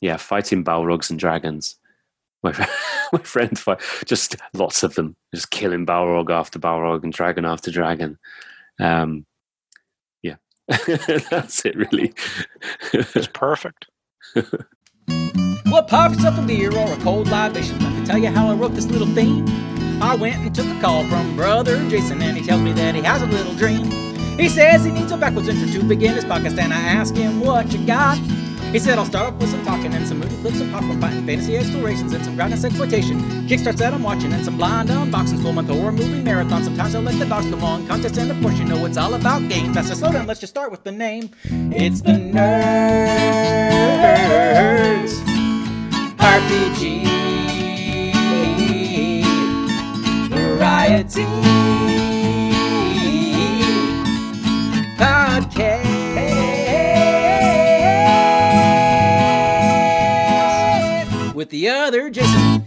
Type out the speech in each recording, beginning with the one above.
yeah, fighting Balrogs and dragons. My, my friend, just lots of them, just killing Balrog after Balrog and dragon after dragon. Um, yeah, that's it, really. it's perfect. What pockets of a beer or a cold libation? Let me tell you how I wrote this little theme. I went and took a call from brother Jason, and he tells me that he has a little dream. He says he needs a backwards intro to begin his podcast, and I ask him what you got. He said I'll start off with some talking and some movie clips of popcorn fighting, fantasy explorations, and some groundness exploitation. Kickstarts that I'm watching and some blind unboxings, full month horror movie marathon. Sometimes I'll let the dogs come on contests, and of course you know it's all about games. That's a slow down. Let's just start with the name. It's the Nerds RPG Variety Podcast the other Jason.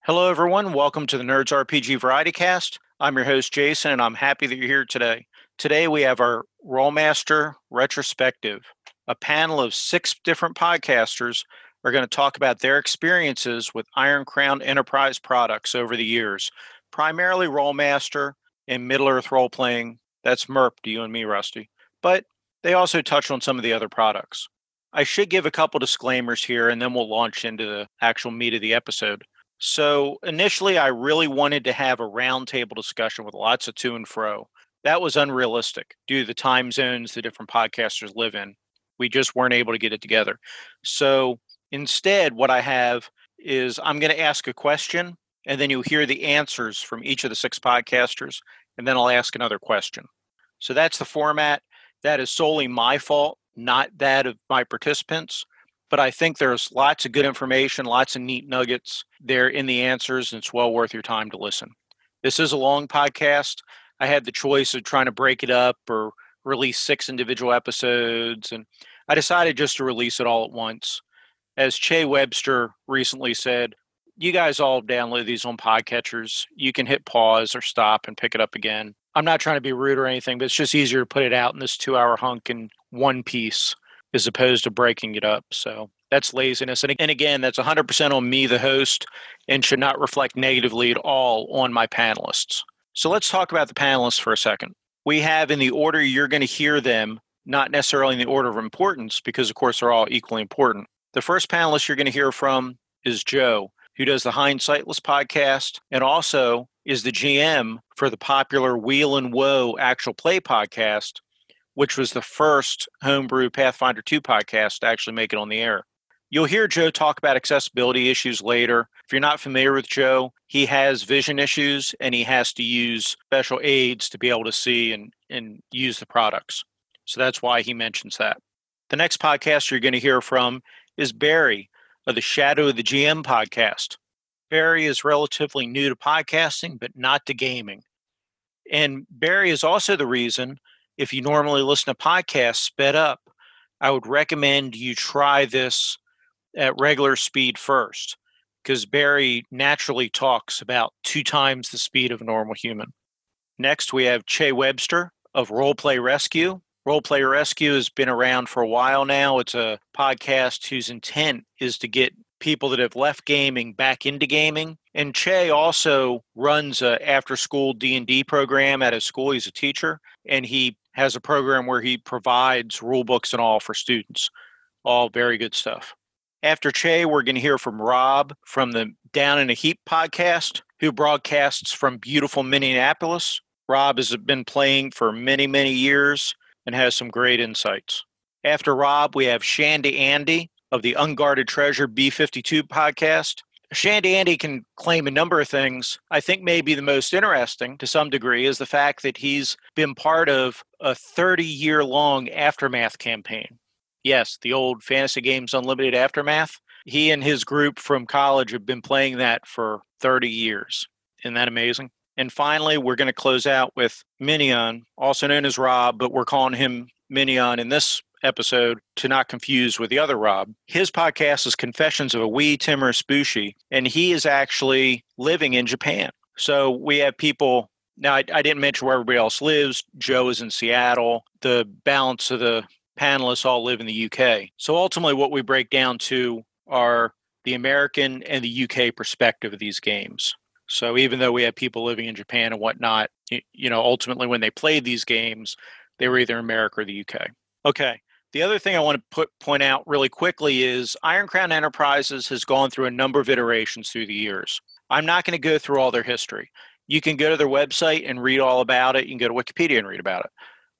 Hello, everyone. Welcome to the Nerds RPG Variety Cast. I'm your host, Jason, and I'm happy that you're here today. Today, we have our Rolemaster retrospective. A panel of six different podcasters are going to talk about their experiences with Iron Crown Enterprise products over the years, primarily Rolemaster and Middle Earth role playing. That's MERP to you and me, Rusty. But they also touch on some of the other products. I should give a couple disclaimers here and then we'll launch into the actual meat of the episode. So, initially, I really wanted to have a roundtable discussion with lots of to and fro. That was unrealistic due to the time zones the different podcasters live in. We just weren't able to get it together. So, Instead, what I have is I'm going to ask a question, and then you'll hear the answers from each of the six podcasters, and then I'll ask another question. So that's the format. That is solely my fault, not that of my participants. But I think there's lots of good information, lots of neat nuggets there in the answers, and it's well worth your time to listen. This is a long podcast. I had the choice of trying to break it up or release six individual episodes, and I decided just to release it all at once as Che Webster recently said, you guys all download these on podcatchers. You can hit pause or stop and pick it up again. I'm not trying to be rude or anything, but it's just easier to put it out in this two hour hunk in one piece as opposed to breaking it up. So that's laziness. And, and again, that's 100% on me, the host, and should not reflect negatively at all on my panelists. So let's talk about the panelists for a second. We have in the order you're going to hear them, not necessarily in the order of importance, because of course they're all equally important. The first panelist you're going to hear from is Joe, who does the Hindsightless podcast and also is the GM for the popular Weal and Woe actual play podcast, which was the first homebrew Pathfinder 2 podcast to actually make it on the air. You'll hear Joe talk about accessibility issues later. If you're not familiar with Joe, he has vision issues and he has to use special aids to be able to see and, and use the products. So that's why he mentions that. The next podcast you're going to hear from is Barry of the Shadow of the GM podcast. Barry is relatively new to podcasting, but not to gaming. And Barry is also the reason, if you normally listen to podcasts sped up, I would recommend you try this at regular speed first, because Barry naturally talks about two times the speed of a normal human. Next, we have Che Webster of Roleplay Rescue. Roleplay Rescue has been around for a while now. It's a podcast whose intent is to get people that have left gaming back into gaming. And Che also runs a after school D&D program at his school. He's a teacher and he has a program where he provides rule books and all for students. All very good stuff. After Che, we're going to hear from Rob from the Down in a Heap podcast, who broadcasts from beautiful Minneapolis. Rob has been playing for many, many years and has some great insights. After Rob, we have Shandy Andy of the Unguarded Treasure B 52 podcast. Shandy Andy can claim a number of things. I think maybe the most interesting to some degree is the fact that he's been part of a 30 year long Aftermath campaign. Yes, the old Fantasy Games Unlimited Aftermath. He and his group from college have been playing that for 30 years. Isn't that amazing? And finally, we're going to close out with Minion, also known as Rob, but we're calling him Minion in this episode to not confuse with the other Rob. His podcast is Confessions of a Wee Timorous Bushi, and he is actually living in Japan. So we have people. Now, I, I didn't mention where everybody else lives. Joe is in Seattle. The balance of the panelists all live in the UK. So ultimately, what we break down to are the American and the UK perspective of these games. So even though we have people living in Japan and whatnot, you know, ultimately when they played these games, they were either America or the UK. Okay. The other thing I want to put point out really quickly is Iron Crown Enterprises has gone through a number of iterations through the years. I'm not going to go through all their history. You can go to their website and read all about it. You can go to Wikipedia and read about it.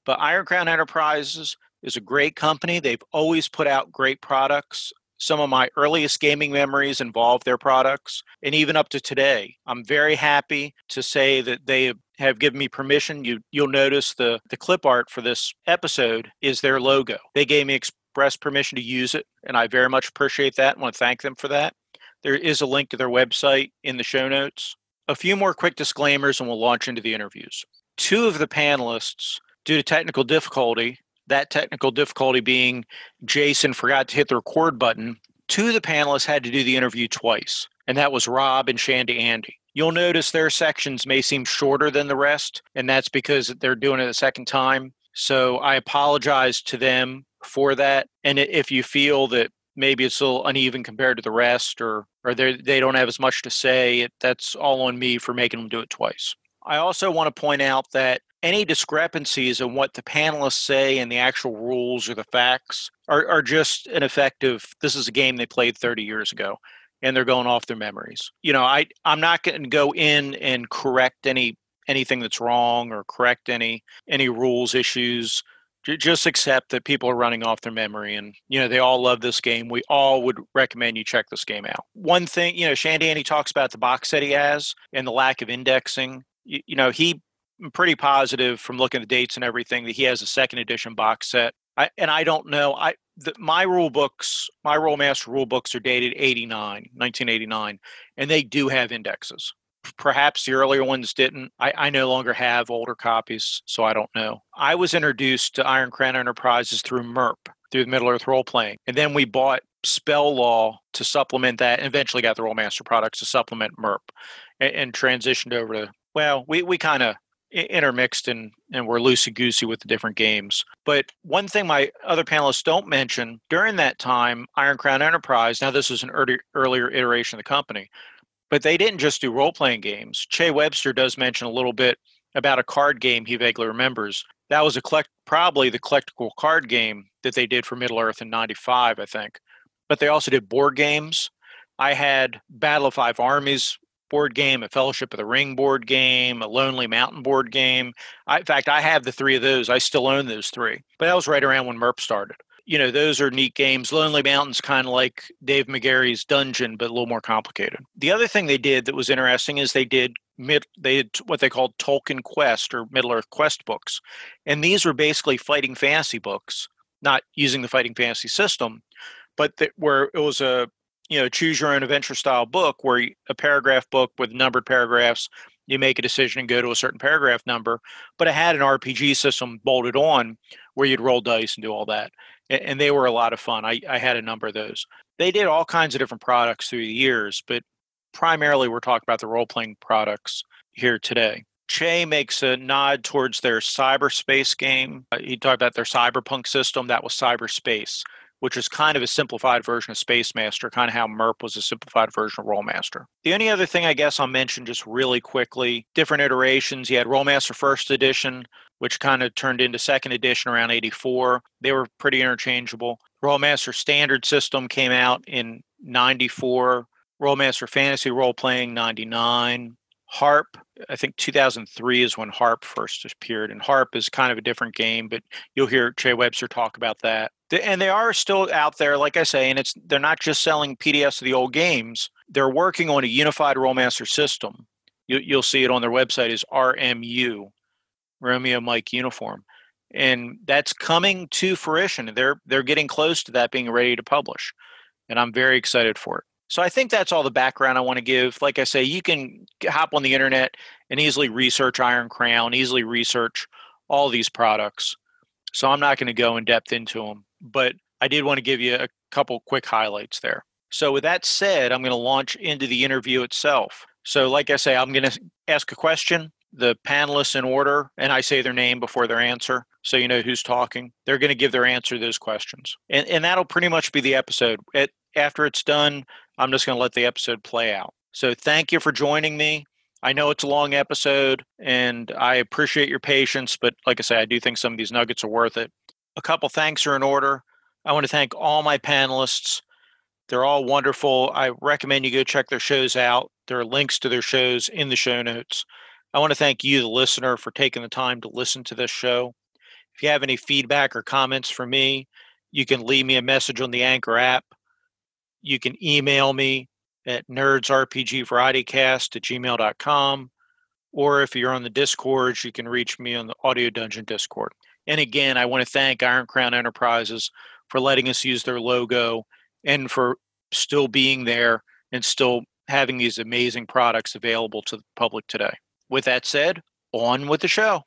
But Iron Crown Enterprises is a great company. They've always put out great products. Some of my earliest gaming memories involve their products. And even up to today, I'm very happy to say that they have given me permission. You, you'll notice the, the clip art for this episode is their logo. They gave me express permission to use it, and I very much appreciate that. I want to thank them for that. There is a link to their website in the show notes. A few more quick disclaimers, and we'll launch into the interviews. Two of the panelists, due to technical difficulty, that technical difficulty being Jason forgot to hit the record button, two of the panelists had to do the interview twice, and that was Rob and Shandy Andy. You'll notice their sections may seem shorter than the rest, and that's because they're doing it a second time. So I apologize to them for that. And if you feel that maybe it's a little uneven compared to the rest or or they don't have as much to say, that's all on me for making them do it twice. I also want to point out that any discrepancies in what the panelists say and the actual rules or the facts are, are just an effective this is a game they played 30 years ago and they're going off their memories you know i i'm not going to go in and correct any anything that's wrong or correct any any rules issues just accept that people are running off their memory and you know they all love this game we all would recommend you check this game out one thing you know shandy andy talks about the box set he has and the lack of indexing you, you know he I'm pretty positive from looking at the dates and everything that he has a second edition box set. I, and I don't know. I the, my rule books, my Rolemaster rule books are dated 89, 1989, and they do have indexes. Perhaps the earlier ones didn't. I, I no longer have older copies, so I don't know. I was introduced to Iron Crown Enterprises through MERP, through the Middle Earth role playing, and then we bought Spell Law to supplement that, and eventually got the Rolemaster products to supplement MERP, and, and transitioned over to. Well, we we kind of intermixed and, and we're loosey goosey with the different games. But one thing my other panelists don't mention during that time, Iron Crown Enterprise, now this was an early, earlier iteration of the company, but they didn't just do role playing games. Che Webster does mention a little bit about a card game he vaguely remembers. That was a collect, probably the collectible card game that they did for Middle Earth in 95, I think. But they also did board games. I had Battle of Five Armies board game, a Fellowship of the Ring board game, a Lonely Mountain board game. I, in fact, I have the three of those. I still own those three. But that was right around when MERP started. You know, those are neat games. Lonely Mountain's kind of like Dave Megarry's Dungeon, but a little more complicated. The other thing they did that was interesting is they did mid they did what they called Tolkien Quest or Middle Earth Quest books, and these were basically fighting fantasy books, not using the fighting fantasy system, but that where it was a you know choose your own adventure style book where a paragraph book with numbered paragraphs you make a decision and go to a certain paragraph number but it had an rpg system bolted on where you'd roll dice and do all that and they were a lot of fun i, I had a number of those they did all kinds of different products through the years but primarily we're talking about the role-playing products here today Che makes a nod towards their cyberspace game. Uh, he talked about their cyberpunk system. That was cyberspace which is kind of a simplified version of Space Master, kind of how MERP was a simplified version of Rolemaster. The only other thing I guess I'll mention just really quickly different iterations. You had Rolemaster First Edition, which kind of turned into Second Edition around 84. They were pretty interchangeable. Rolemaster Standard System came out in 94. Rolemaster Fantasy Role Playing 99. Harp, I think 2003 is when Harp first appeared, and Harp is kind of a different game, but you'll hear Che Webster talk about that. And they are still out there, like I say, and it's they're not just selling PDFs of the old games. They're working on a unified Rolemaster system. You, you'll see it on their website is RMU, Romeo Mike Uniform, and that's coming to fruition. They're they're getting close to that being ready to publish, and I'm very excited for it. So I think that's all the background I want to give. Like I say, you can hop on the internet and easily research Iron Crown, easily research all these products. So I'm not going to go in depth into them, but I did want to give you a couple quick highlights there. So with that said, I'm going to launch into the interview itself. So like I say, I'm going to ask a question. the panelists in order and I say their name before their answer so you know who's talking. They're going to give their answer to those questions. And, and that'll pretty much be the episode. It, after it's done, I'm just going to let the episode play out. So thank you for joining me. I know it's a long episode and I appreciate your patience, but like I say, I do think some of these nuggets are worth it. A couple thanks are in order. I want to thank all my panelists. They're all wonderful. I recommend you go check their shows out. There are links to their shows in the show notes. I want to thank you, the listener, for taking the time to listen to this show. If you have any feedback or comments for me, you can leave me a message on the Anchor app. You can email me at nerdsrpgvarietycast at gmail.com. Or if you're on the Discord, you can reach me on the Audio Dungeon Discord. And again, I want to thank Iron Crown Enterprises for letting us use their logo and for still being there and still having these amazing products available to the public today. With that said, on with the show.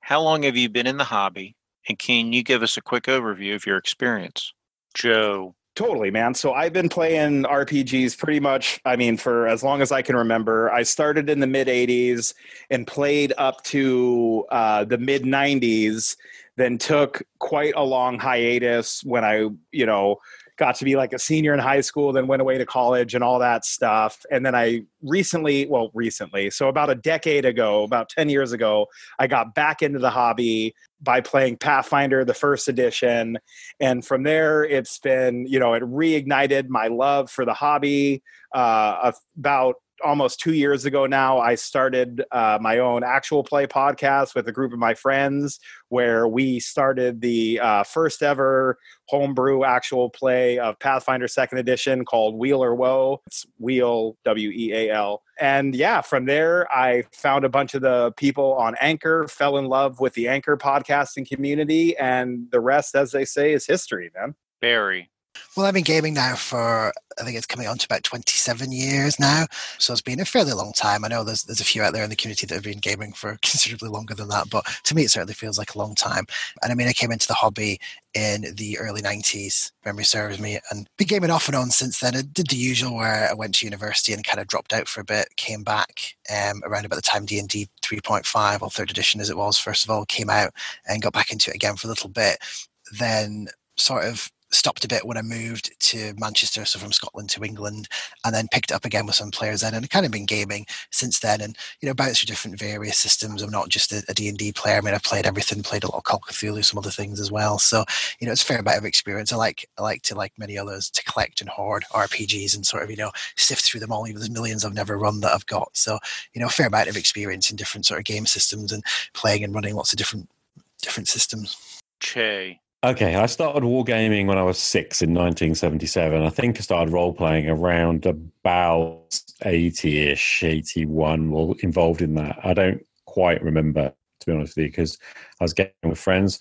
How long have you been in the hobby? And can you give us a quick overview of your experience? Joe. Totally, man. So I've been playing RPGs pretty much, I mean, for as long as I can remember. I started in the mid 80s and played up to uh, the mid 90s, then took quite a long hiatus when I, you know, got to be like a senior in high school, then went away to college and all that stuff. And then I recently, well, recently, so about a decade ago, about 10 years ago, I got back into the hobby by playing Pathfinder, the first edition. And from there, it's been, you know, it reignited my love for the hobby. Uh, about almost two years ago now, I started uh, my own actual play podcast with a group of my friends where we started the uh, first ever homebrew actual play of Pathfinder Second Edition called Weal or Woe. It's Weal, W E A L. And yeah, from there, I found a bunch of the people on Anchor, fell in love with the Anchor podcasting community, and the rest, as they say, is history, man. Barry. Well, I've been gaming now for I think it's coming on to about 27 years now. So it's been a fairly long time. I know there's there's a few out there in the community that have been gaming for considerably longer than that, but to me it certainly feels like a long time. And I mean, I came into the hobby in the early 90s, memory serves me, and been gaming off and on since then. I did the usual where I went to university and kind of dropped out for a bit, came back um, around about the time D&D 3.5 or third edition as it was first of all came out and got back into it again for a little bit. Then sort of stopped a bit when I moved to Manchester, so from Scotland to England, and then picked up again with some players then, and kind of been gaming since then. And you know, bounced through different various systems. I'm not just a, a D&D player. I mean, I've played everything, played a lot of Call of Cthulhu, some other things as well. So you know, it's a fair bit of experience. I like I like to like many others to collect and hoard RPGs and sort of you know sift through them all. Even there's millions I've never run that I've got. So you know, a fair amount of experience in different sort of game systems and playing and running lots of different different systems. Che. Okay, I started wargaming when I was six in 1977. I think I started role playing around about 80 ish, 81, or involved in that. I don't quite remember, to be honest with you, because I was getting with friends.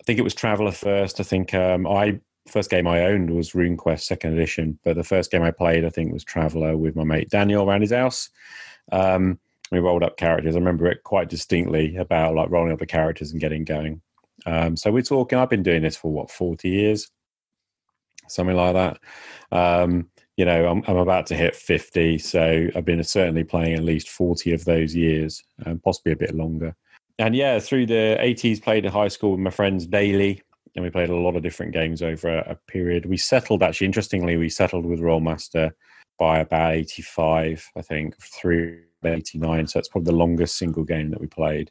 I think it was Traveller first. I think um, I first game I owned was RuneQuest second edition, but the first game I played, I think, was Traveller with my mate Daniel around his house. Um, we rolled up characters. I remember it quite distinctly about like rolling up the characters and getting going. Um, so we're talking. I've been doing this for what forty years, something like that. Um, you know, I'm, I'm about to hit fifty, so I've been certainly playing at least forty of those years, um, possibly a bit longer. And yeah, through the 80s, played at high school with my friends daily, and we played a lot of different games over a, a period. We settled actually, interestingly, we settled with Rolemaster by about 85, I think, through 89. So it's probably the longest single game that we played.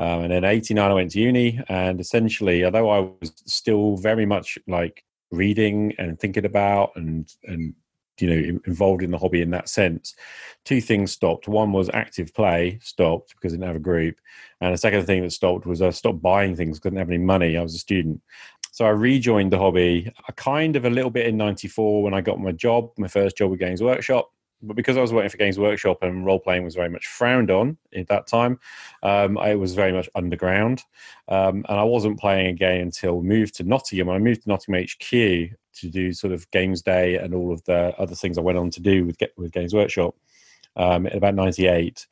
Um, and then 89, I went to uni. And essentially, although I was still very much like reading and thinking about and, and, you know, involved in the hobby in that sense, two things stopped. One was active play stopped because I didn't have a group. And the second thing that stopped was I stopped buying things because I didn't have any money. I was a student. So I rejoined the hobby a kind of a little bit in 94 when I got my job, my first job with Games Workshop but because I was working for Games Workshop and role playing was very much frowned on at that time, um, was very much underground, um, and I wasn't playing again until moved to Nottingham. I moved to Nottingham HQ to do sort of Games Day and all of the other things I went on to do with with Games Workshop um, in about '98.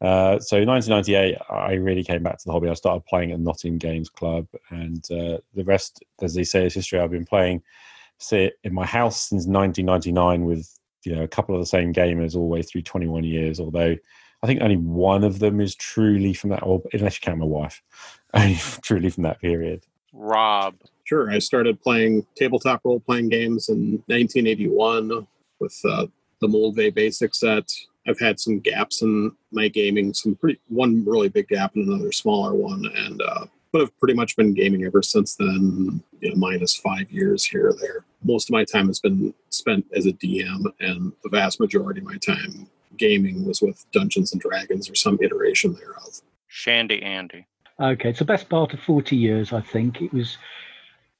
Uh, so 1998, I really came back to the hobby. I started playing at Nottingham Games Club, and uh, the rest, as they say, is history. I've been playing, in my house since 1999 with you know a couple of the same gamers all the way through 21 years although I think only one of them is truly from that, or unless you count my wife, only truly from that period. Rob. Sure. I started playing tabletop role playing games in 1981 with uh, the Moldvay basic set. I've had some gaps in my gaming, some pretty one really big gap and another smaller one, and uh, but I've pretty much been gaming ever since then. You know, minus five years here or there. Most of my time has been spent as a DM, and the vast majority of my time gaming was with Dungeons and Dragons or some iteration thereof. Shandy Andy. Okay, it's the best part of 40 years, I think. It was,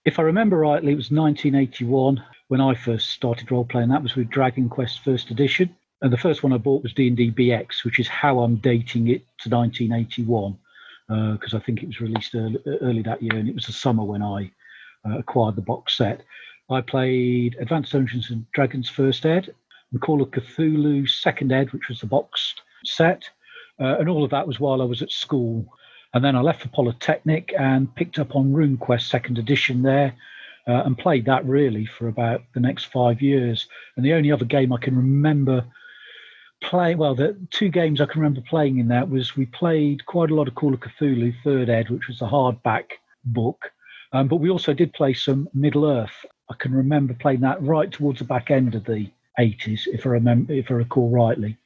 if I remember rightly, it was 1981 when I first started role playing. That was with Dragon Quest First Edition, and the first one I bought was D&D BX, which is how I'm dating it to 1981 because uh, I think it was released early, early, that year, and it was the summer when I uh, acquired the box set. I played Advanced Dungeons and Dragons First Ed, and Call of Cthulhu Second Ed, which was the boxed set, uh, and all of that was while I was at school. And then I left for Polytechnic and picked up on RuneQuest Second Edition there, uh, and played that really for about the next five years. And the only other game I can remember play well the two games i can remember playing in that was we played quite a lot of call of cthulhu third ed which was a hardback book. Um, but we also did play some middle earth. I can remember playing that right towards the back end of the 80s if i remember if i recall rightly.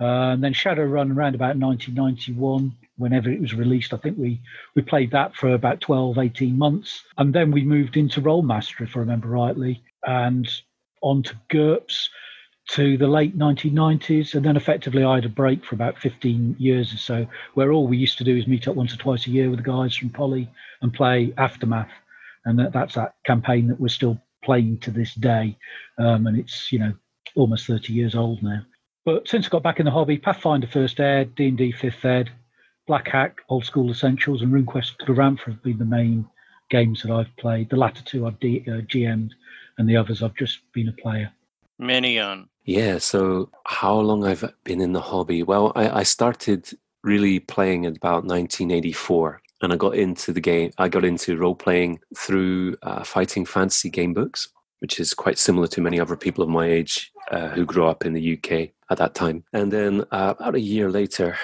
Uh, and then shadowrun around about 1991 whenever it was released i think we we played that for about 12 18 months. And then we moved into Rolemaster if i remember rightly. And on to GURPS to the late 1990s, and then effectively I had a break for about 15 years or so, where all we used to do is meet up once or twice a year with the guys from Poly and play Aftermath, and that, that's that campaign that we're still playing to this day, um, and it's you know almost 30 years old now. But since I got back in the hobby, Pathfinder First Ed, D&D Fifth Ed, Black Hack, Old School Essentials, and RuneQuest Glorantha have been the main games that I've played. The latter two I've D- uh, GM'd, and the others I've just been a player. Minion. Yeah, so how long I've been in the hobby? Well, I, I started really playing in about 1984 and I got into the game. I got into role playing through uh, Fighting Fantasy game books, which is quite similar to many other people of my age uh, who grew up in the UK at that time. And then uh, about a year later,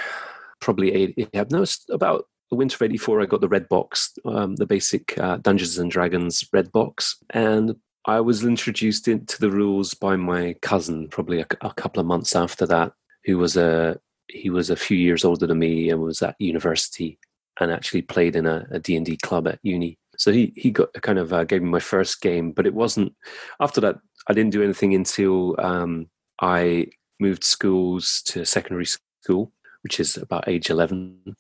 probably eight, yeah, no, about the winter of '84, I got the red box, um, the basic uh, Dungeons and Dragons red box, and I was introduced into the rules by my cousin, probably a, a, couple of months after that, who was a he was a few years older than me and was at university and actually played in a, a D&D club at uni. So he he got kind of uh, gave me my first game, but it wasn't after that. I didn't do anything until um, I moved schools to secondary school, which is about age eleven.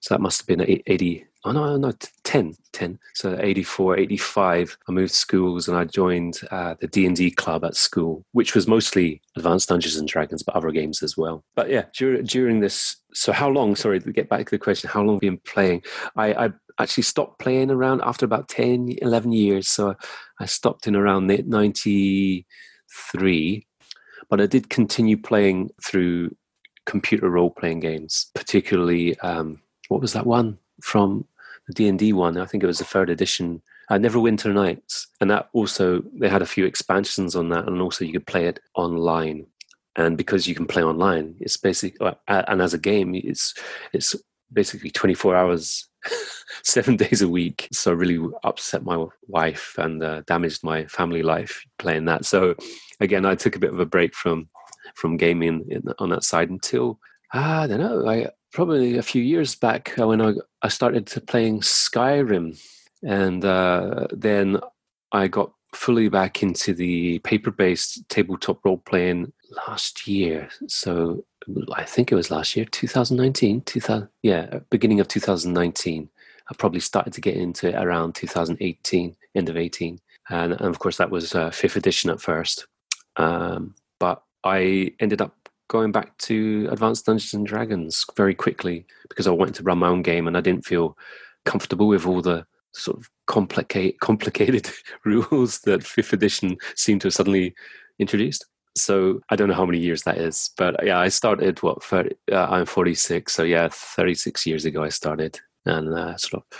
So that must have been 80, oh no, no, 10, 10. So 84, 85, I moved schools and I joined uh, the D&D club at school, which was mostly Advanced Dungeons and Dragons, but other games as well. But yeah, during, during this, so how long, sorry, to get back to the question, how long have you been playing? I, I actually stopped playing around after about 10, 11 years. So I stopped in around 93, but I did continue playing through computer role-playing games, particularly, um, what was that one from D and D one. I think it was the third edition. Uh, Neverwinter Nights, and that also they had a few expansions on that, and also you could play it online. And because you can play online, it's basically uh, and as a game, it's it's basically 24 hours, seven days a week. So really upset my wife and uh, damaged my family life playing that. So again, I took a bit of a break from from gaming in, on that side until I don't know. I probably a few years back uh, when I, I started playing Skyrim, and uh, then I got fully back into the paper-based tabletop role playing last year. So I think it was last year, 2019, 2000, yeah, beginning of 2019. I probably started to get into it around 2018, end of 18, and, and of course that was uh, fifth edition at first. Um, but I ended up going back to Advanced Dungeons and Dragons very quickly because I wanted to run my own game and I didn't feel comfortable with all the sort of complicate, complicated rules that fifth edition seemed to have suddenly introduced. So I don't know how many years that is, but yeah, I started what 30, uh, I'm 46, so yeah, 36 years ago I started, and uh, sort of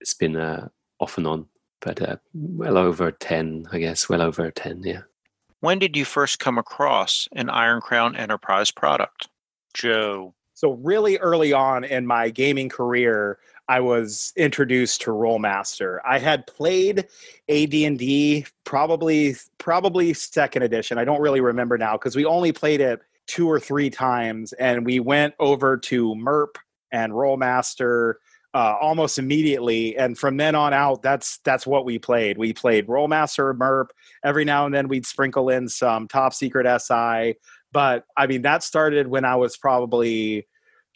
it's been uh, off and on, but uh, well over 10, I guess, well over 10, yeah. When did you first come across an Iron Crown Enterprise product? Joe. So really early on in my gaming career, I was introduced to Rolemaster. I had played AD&D probably probably second edition. I don't really remember now because we only played it two or three times and we went over to MERP and Rolemaster uh, almost immediately and from then on out that's that's what we played. We played rolemaster merp. Every now and then we'd sprinkle in some top secret si but i mean that started when i was probably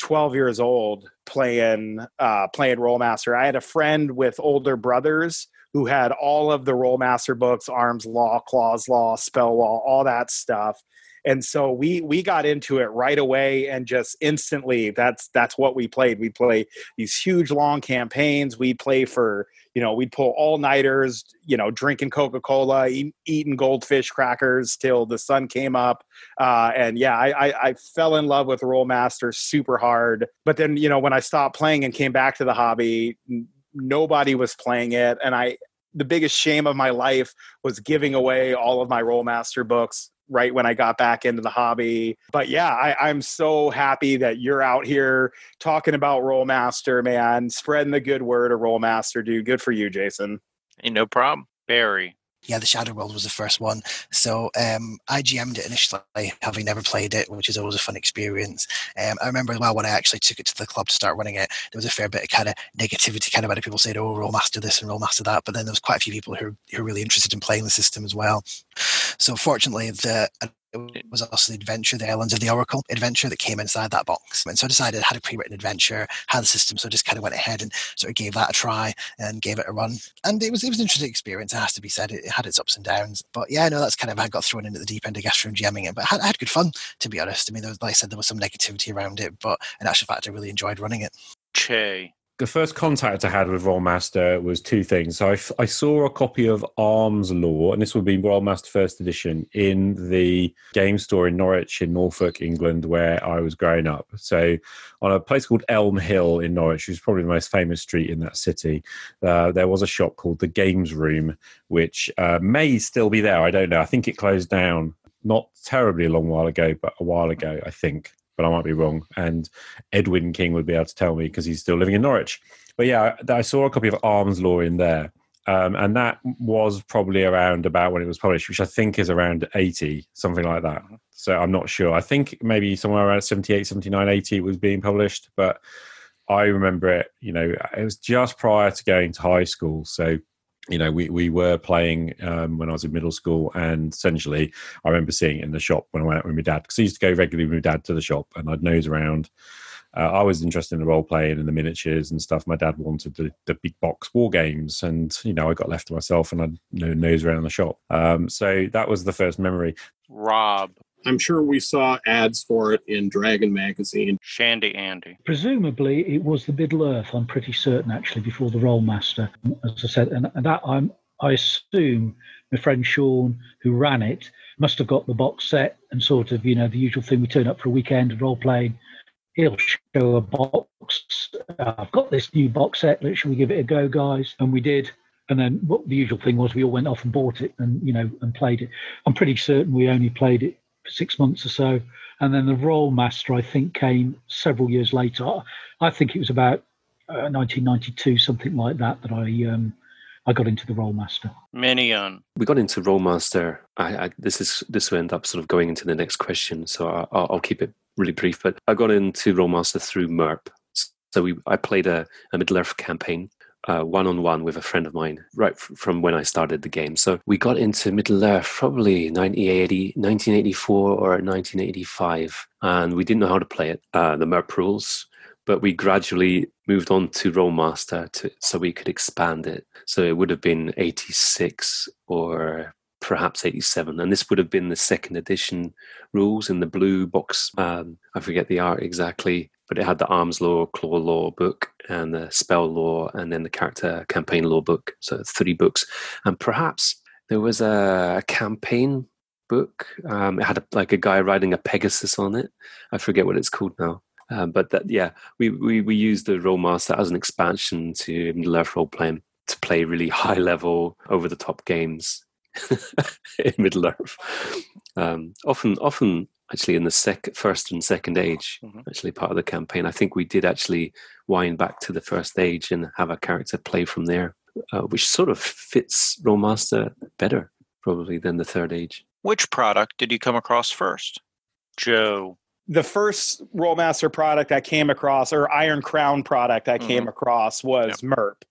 12 years old playing uh, playing rolemaster i had a friend with older brothers who had all of the rolemaster books arms law claws law spell law all that stuff and so we we got into it right away and just instantly that's that's what we played. We play these huge long campaigns. We play for you know we'd pull all nighters you know drinking coca-cola eat, eating goldfish crackers till the sun came up. Uh, and yeah I, I, I fell in love with rolemaster super hard. But then you know when i stopped playing and came back to the hobby nobody was playing it. And i the biggest shame of my life was giving away all of my rolemaster books right when I got back into the hobby. But yeah, I, am so happy that you're out here talking about Rolemaster, man, spreading the good word of Rolemaster, dude. Good for you, Jason. Hey, no problem. Barry. Yeah, the Shadow World was the first one. So um, I GM'd it initially, having never played it, which is always a fun experience. Um, I remember well when I actually took it to the club to start running it, there was a fair bit of kind of negativity, kind of other people saying, "Oh, Rolemaster this and Rolemaster that," but then there was quite a few people who who were really interested in playing the system as well. So fortunately, the it was also the adventure, the Islands of the Oracle adventure that came inside that box. And so I decided I had a pre-written adventure, had the system, so I just kind of went ahead and sort of gave that a try and gave it a run. And it was it was an interesting experience, it has to be said. It, had its ups and downs. But yeah, no, that's kind of I got thrown in at the deep end, I guess, from GMing it. But I had, I had good fun, to be honest. I mean, was, like I said, there was some negativity around it, but in actual fact, I really enjoyed running it. Che the first contact I had with Rolemaster was two things. So I, f- I saw a copy of Arms Law, and this would be Rolemaster First Edition, in the game store in Norwich, in Norfolk, England, where I was growing up. So on a place called Elm Hill in Norwich, which is probably the most famous street in that city, uh, there was a shop called the Games Room, which uh, may still be there. I don't know. I think it closed down not terribly a long while ago, but a while ago, I think but I might be wrong. And Edwin King would be able to tell me because he's still living in Norwich. But yeah, I saw a copy of Arms Law in there. Um, and that was probably around about when it was published, which I think is around 80, something like that. Mm-hmm. So I'm not sure. I think maybe somewhere around 78, 79, 80 it was being published. But I remember it, you know, it was just prior to going to high school. So you know, we, we were playing um, when I was in middle school, and essentially, I remember seeing it in the shop when I went out with my dad because I used to go regularly with my dad to the shop, and I'd nose around. Uh, I was interested in the role playing and the miniatures and stuff. My dad wanted the, the big box war games, and you know, I got left to myself, and I'd you know, nose around the shop. Um, so that was the first memory. Rob, I'm sure we saw ads for it in Dragon magazine. Shandy Andy. Presumably, it was the Middle Earth. I'm pretty certain, actually, before the Rolemaster, as I said, and, and that I'm. I assume my friend Sean, who ran it, must have got the box set and sort of, you know, the usual thing. We turn up for a weekend of role playing. He'll show a box. Uh, I've got this new box set. Let's we give it a go, guys? And we did. And then what the usual thing was, we all went off and bought it and you know and played it. I'm pretty certain we only played it six months or so. And then the Rolemaster, I think, came several years later. I think it was about uh, 1992, something like that, that I um, I got into the Rolemaster. Minion. We got into Rolemaster. I, I, this is this will end up sort of going into the next question, so I, I'll, I'll keep it really brief. But I got into Rolemaster through MERP. So we, I played a, a Middle Earth campaign one on one with a friend of mine right f- from when I started the game. So we got into Middle Earth probably 1980, 1984 or 1985, and we didn't know how to play it, uh, the MERP rules. But we gradually moved on to Rolemaster to, so we could expand it. So it would have been 86 or perhaps 87 and this would have been the second edition rules in the blue box um, i forget the art exactly but it had the arms law, claw law book, and the spell law, and then the character campaign law book. So three books, and perhaps there was a campaign book. Um, it had a, like a guy riding a Pegasus on it. I forget what it's called now. Um, but that, yeah, we, we we used the Rolemaster as an expansion to Middle Earth role playing to play really high level, over the top games in Middle Earth. Um, often, often actually in the sec- first and second age, Mhm. actually part of the campaign. I think we did actually wind back to the first age and have a character play from there, uh, which sort of fits Rolemaster better probably than the third age. Which product did you come across first? Joe. the first Rolemaster product I came across, or Iron Crown product I came across, was MERP.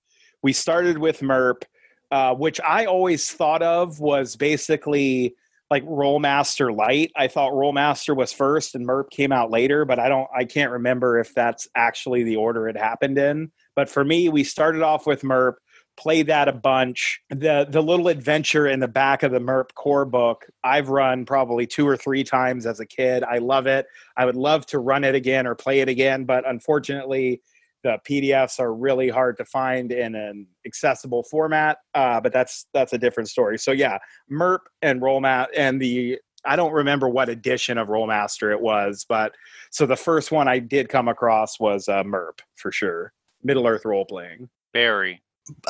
We started with MERP, uh, which I always thought of was basically like Rolemaster Light. I thought Rolemaster was first and MERP came out later, but I don't, I can't remember if that's actually the order it happened in. But for me, we started off with MERP played that a bunch. The the little adventure in the back of the MERP core book, I've run probably two or three times as a kid. I love it. I would love to run it again or play it again, but unfortunately, the PDFs are really hard to find in an accessible format. Uh, but that's that's a different story. So yeah, MERP and Rollmat and the I don't remember what edition of Rolemaster it was, but so the first one I did come across was uh, MERP for sure. Middle Earth role playing. Barry.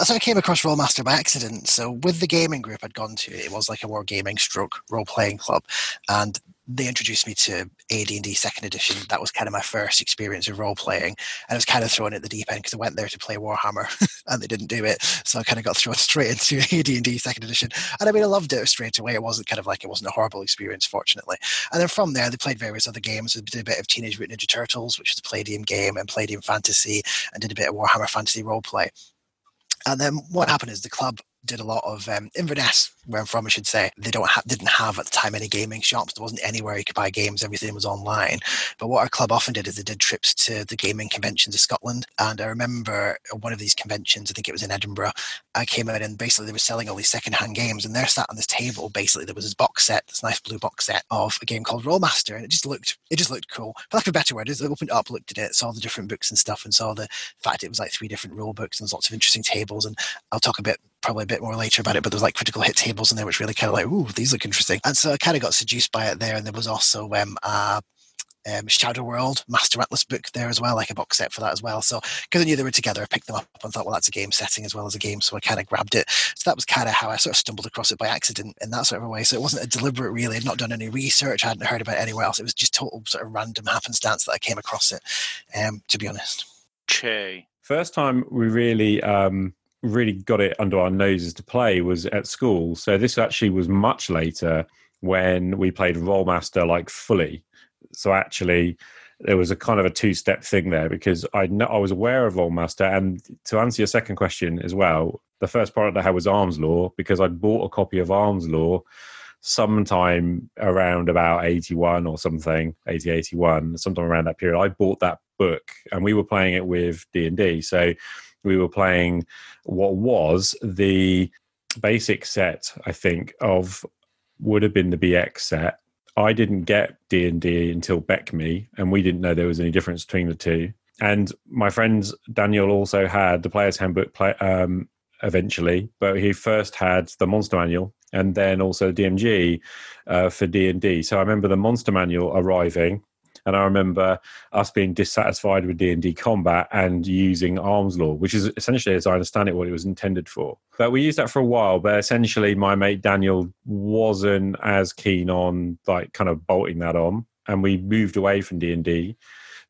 So I came across Rolemaster by accident. So with the gaming group I'd gone to, it was like a war gaming stroke role playing club, and they introduced me to AD&D Second Edition. That was kind of my first experience of role playing, and I was kind of thrown at the deep end because I went there to play Warhammer, and they didn't do it, so I kind of got thrown straight into AD&D Second Edition. And I mean, I loved it straight away. It wasn't kind of like it wasn't a horrible experience, fortunately. And then from there, they played various other games. They did a bit of Teenage Mutant Ninja Turtles, which was a Palladium game, and Palladium Fantasy, and did a bit of Warhammer Fantasy role play. And then what happened is the club did a lot of um, Inverness, where I'm from, I should say. They don't ha- didn't have at the time any gaming shops. There wasn't anywhere you could buy games. Everything was online. But what our club often did is they did trips to the gaming conventions of Scotland. And I remember one of these conventions, I think it was in Edinburgh. I came out and basically they were selling all these secondhand games, and they're sat on this table. Basically, there was this box set, this nice blue box set of a game called Rolemaster, and it just looked it just looked cool. For lack of a better word, I opened up, looked at it, saw the different books and stuff, and saw the fact it was like three different rule books and lots of interesting tables. And I'll talk a bit probably a bit more later about it, but there's like critical hit tables in there, which really kind of like, ooh, these look interesting. And so I kind of got seduced by it there. And there was also um, uh, um, Shadow World Master Atlas book there as well, like a box set for that as well. So because I knew they were together, I picked them up and thought, well, that's a game setting as well as a game. So I kind of grabbed it. So that was kind of how I sort of stumbled across it by accident in that sort of a way. So it wasn't a deliberate, really. I'd not done any research. I hadn't heard about it anywhere else. It was just total sort of random happenstance that I came across it, um, to be honest. Che. First time we really um, really got it under our noses to play was at school. So this actually was much later when we played Rolemaster like fully. So actually, there was a kind of a two-step thing there because I I was aware of Rolemaster, and to answer your second question as well, the first product I had was Arms Law because I'd bought a copy of Arms Law sometime around about 81 or something 80 81 sometime around that period i bought that book and we were playing it with d&d so we were playing what was the basic set i think of would have been the bx set i didn't get d&d until Beck me, and we didn't know there was any difference between the two and my friend daniel also had the player's handbook play, um, eventually but he first had the monster manual and then also DMG uh, for D and D. So I remember the monster manual arriving, and I remember us being dissatisfied with D and D combat and using arms law, which is essentially, as I understand it, what it was intended for. But we used that for a while. But essentially, my mate Daniel wasn't as keen on like kind of bolting that on, and we moved away from D and D.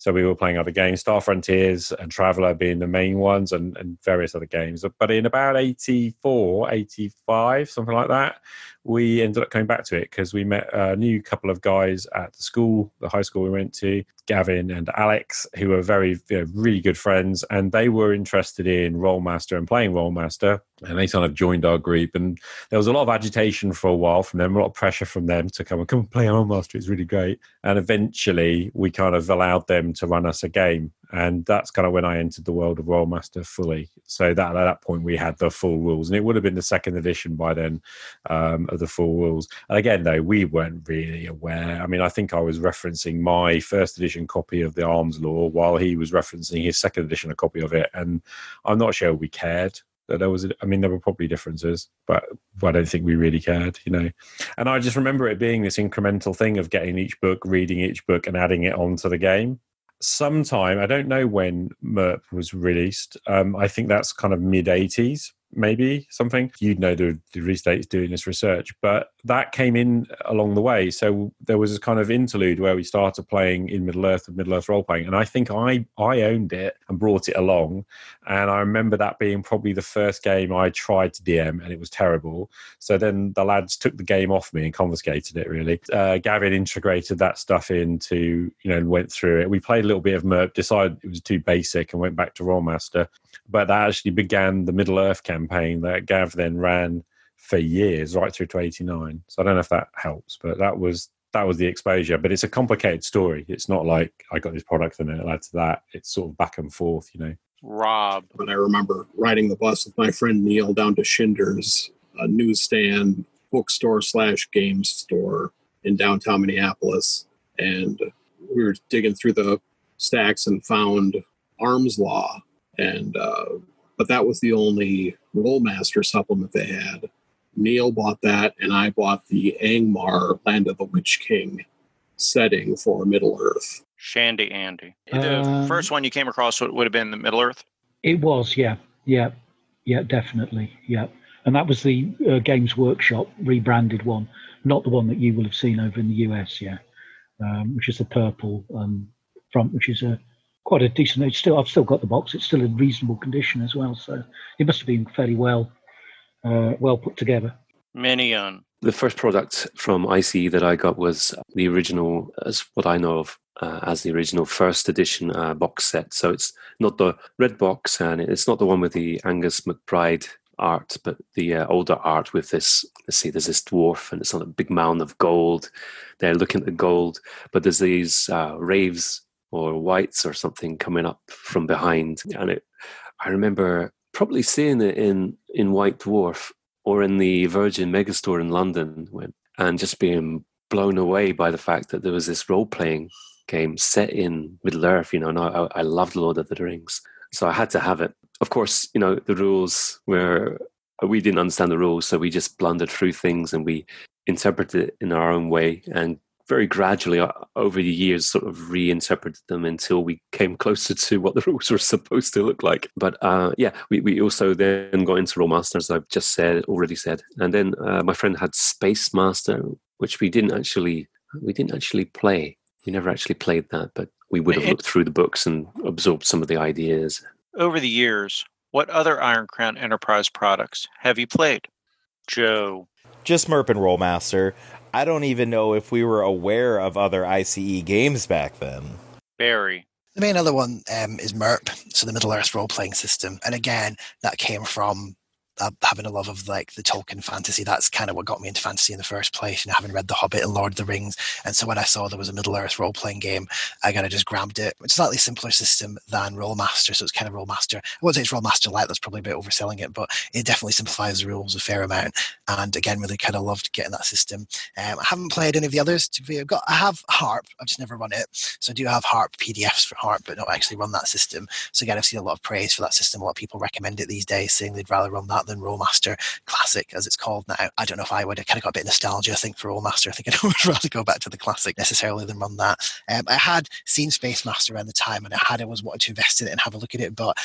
So we were playing other games, Star Frontiers and Traveller being the main ones, and, and various other games. But in about 84, 85, something like that, we ended up coming back to it because we met a new couple of guys at the school, the high school we went to, Gavin and Alex, who were very, you know, really good friends, and they were interested in Rolemaster and playing Rolemaster, and they kind of joined our group. And there was a lot of agitation for a while from them, a lot of pressure from them to come and come and play Rolemaster. It's really great. And eventually, we kind of allowed them to run us a game, and that's kind of when I entered the world of Rolemaster fully. So that at that point, we had the full rules, and it would have been the second edition by then um, of the full rules. And again, though, we weren't really aware. I mean, I think I was referencing my first edition copy of the Arms Law while he was referencing his second edition copy of it, and I'm not sure we cared. That there was, I mean, there were probably differences, but I don't think we really cared, you know. And I just remember it being this incremental thing of getting each book, reading each book, and adding it onto the game sometime i don't know when merp was released um, i think that's kind of mid 80s maybe something. You'd know the, the restate's doing this research, but that came in along the way. So there was this kind of interlude where we started playing in Middle Earth with Middle Earth role playing, and I think I I owned it and brought it along, and I remember that being probably the first game I tried to DM, and it was terrible. So then the lads took the game off me and confiscated it. Really, uh, Gavin integrated that stuff into you know and went through it. We played a little bit of Merp, decided it was too basic, and went back to Rolemaster. But that actually began the Middle Earth campaign that Gav then ran for years, right through to '89. So I don't know if that helps, but that was that was the exposure. But it's a complicated story. It's not like I got this product and then it led to that. It's sort of back and forth, you know. Rob. But I remember riding the bus with my friend Neil down to Schindler's, a newsstand, bookstore slash game store in downtown Minneapolis, and we were digging through the stacks and found Arms Law, and uh, but that was the only Rolemaster supplement they had. Neil bought that, and I bought the Angmar Land of the Witch King setting for Middle Earth. Shandy Andy. The Um, first one you came across would, would have been the Middle Earth. It was, yeah, yeah, yeah, definitely, yeah. And that was the uh, Games Workshop rebranded one, not the one that you will have seen over in the US, yeah, um, which is the purple um, front, which is a quite a decent. It's still, I've still got the box. It's still in reasonable condition as well, so it must have been fairly well, uh, well put together. Minion. The first product from ICE that I got was the original, as what I know of uh, as the original first edition uh, box set. So it's not the red box, and it's not the one with the Angus McBride art, but the uh, older art with this. Let's see, there's this dwarf, and it's on a big mound of gold. They're looking at the gold, but there's these uh, raves or whites or something coming up from behind, and it. I remember probably seeing it in in White Dwarf or in the Virgin Megastore in London, when, and just being blown away by the fact that there was this role playing game set in Middle Earth. You know, and I, I loved Lord of the Rings, so I had to have it. Of course, you know the rules were we didn't understand the rules, so we just blundered through things and we interpreted it in our own way and very gradually uh, over the years sort of reinterpreted them until we came closer to what the rules were supposed to look like but uh, yeah we, we also then got into Rolemaster as i've just said already said and then uh, my friend had space master which we didn't actually we didn't actually play we never actually played that but we would have looked through the books and absorbed some of the ideas Over the years, what other Iron Crown Enterprise products have you played? Joe. just Merp and Rolemaster. I don't even know if we were aware of other ICE games back then. Barry. The main other one um, is MERP, so the Middle Earth role playing system. And again, that came from having a love of like the Tolkien fantasy. That's kind of what got me into fantasy in the first place, and having read The Hobbit and Lord of the Rings. And so when I saw there was a Middle Earth role playing game, I kind of just grabbed it. It's a slightly simpler system than Rolemaster, so it's kind of Rolemaster. I wouldn't say it's Rolemaster Light, that's probably a bit overselling it, but it definitely simplifies the rules a fair amount. And again, really kind of loved getting that system. Um, I haven't played any of the others. To be, I've got, I have Harp. I've just never run it. So I do have Harp PDFs for Harp, but not actually run that system. So again, I've seen a lot of praise for that system. A lot of people recommend it these days, saying they'd rather run that than Rolemaster Classic, as it's called now. I don't know if I would. I kind of got a bit of nostalgia, I think, for Rolemaster. I think I would rather go back to the Classic necessarily than run that. Um, I had seen Space Master around the time, and I had I was wanted to invest in it and have a look at it, but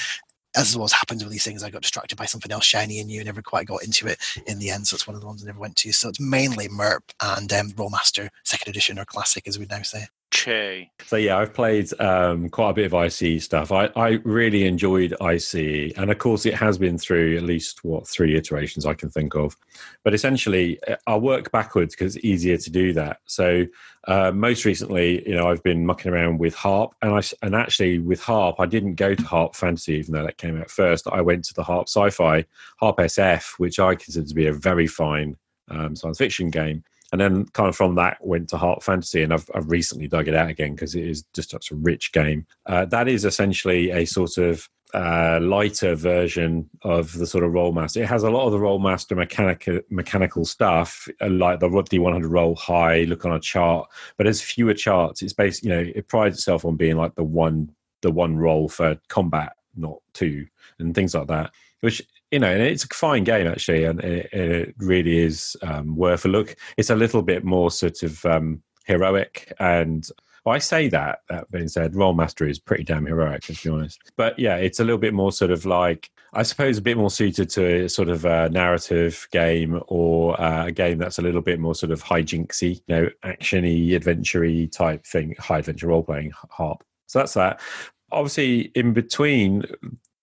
as always happens with these things, I got distracted by something else shiny and new, and never quite got into it in the end. So it's one of the ones I never went to. So it's mainly MERP and um, Rolemaster Second Edition or Classic, as we now say. Che. So yeah, I've played um, quite a bit of ICE stuff. I, I really enjoyed ICE, and of course, it has been through at least what three iterations I can think of. But essentially, uh, I'll work backwards because it's easier to do that. So uh, most recently, you know, I've been mucking around with Harp, and I and actually with Harp, I didn't go to Harp Fantasy, even though that came out first. I went to the Harp Sci-Fi, Harp SF, which I consider to be a very fine um, science fiction game and then kind of from that went to Harp Fantasy, and I've, I've recently dug it out again because it is just such a rich game. Uh, that is essentially a sort of uh, lighter version of the sort of Rolemaster. It has a lot of the Rolemaster mechanical mechanical stuff, uh, like the D100 roll high, look on a chart, but there's fewer charts. It's based, you know, it prides itself on being like the one the one roll for combat, not two, and things like that. Which you know, and it's a fine game actually, and it, it really is um, worth a look. It's a little bit more sort of um, heroic and Well, I say that, that being said, Rolemaster is pretty damn heroic, to be honest. But yeah, it's a little bit more sort of like, I suppose, a bit more suited to a sort of a narrative game or uh, a game that's a little bit more sort of hijinksy, you know, actiony, adventure type thing, high adventure role playing harp. So that's that. Obviously, in between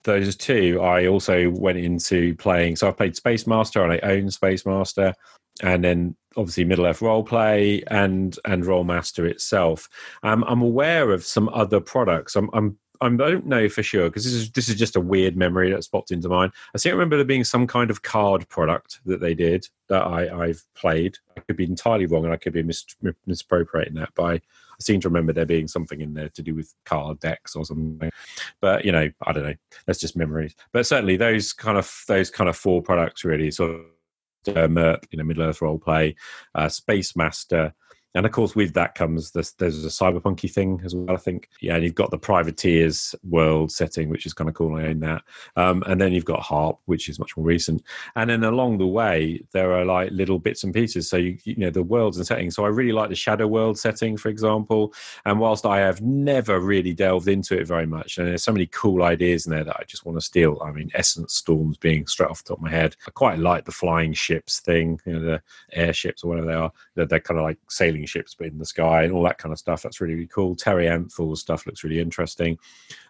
those two, I also went into playing. So I played Space Master and I own Space Master, and then obviously Middle Earth Roleplay and and Rolemaster itself. Um, I'm aware of some other products. I'm, I'm I don't know for sure because this is this is just a weird memory that's popped into mind. I seem to remember there being some kind of card product that they did that I, I've played. I could be entirely wrong and I could be mis- misappropriating that, but I, seem to remember there being something in there to do with card decks or something. But you know, I don't know. That's just memories. But certainly those kind of those kind of four products really sort of uh, MERP, you know, Middle Earth role play, uh, Space Master, and of course, with that comes this, there's a cyberpunky thing as well. I think, yeah, and you've got the privateers world setting, which is kind of cool. I own that, um, and then you've got Harp, which is much more recent. And then along the way, there are like little bits and pieces. So you, you know the worlds and settings. So I really like the Shadow World setting, for example. And whilst I have never really delved into it very much, and there's so many cool ideas in there that I just want to steal. I mean, Essence Storms being straight off the top of my head. I quite like the flying ships thing, you know, the airships or whatever they are. They're, they're kind of like sailing ships in the sky and all that kind of stuff. That's really, really cool. Terry Amthor's stuff looks really interesting.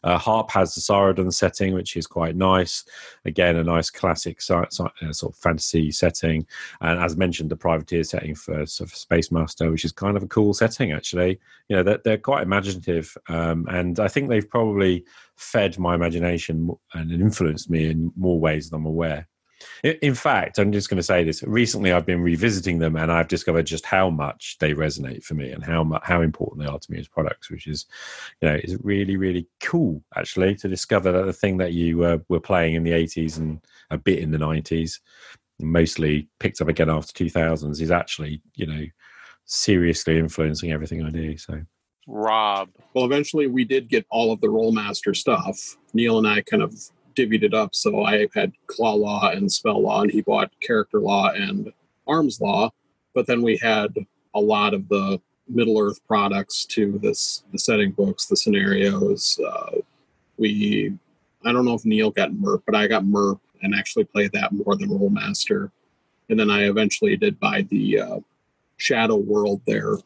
Uh, Harp has the Cyradon setting, which is quite nice. Again, a nice classic uh, sort of fantasy setting. And as mentioned, the privateer setting for, Space Master, which is kind of a cool setting, actually. You know, they're, they're quite imaginative. Um, and I think they've probably fed my imagination and influenced me in more ways than I'm aware. In fact, I'm just going to say this. Recently, I've been revisiting them, and I've discovered just how much they resonate for me, and how much, how important they are to me as products. Which is, you know, is really really cool actually to discover that the thing that you uh, were playing in the 80s and a bit in the 90s, mostly picked up again after 2000s, is actually you know seriously influencing everything I do. So. Rob. Well, eventually we did get all of the Rolemaster stuff. Neil and I kind of divvied it up. So I had claw law and spell law, and he bought character law and arms law. But then we had a lot of the Middle Earth products to this the setting books, the scenarios. Uh, we I don't know if Neil got MERP, but I got MERP and actually played that more than Rolemaster. And then I eventually did buy the uh, Shadow World, their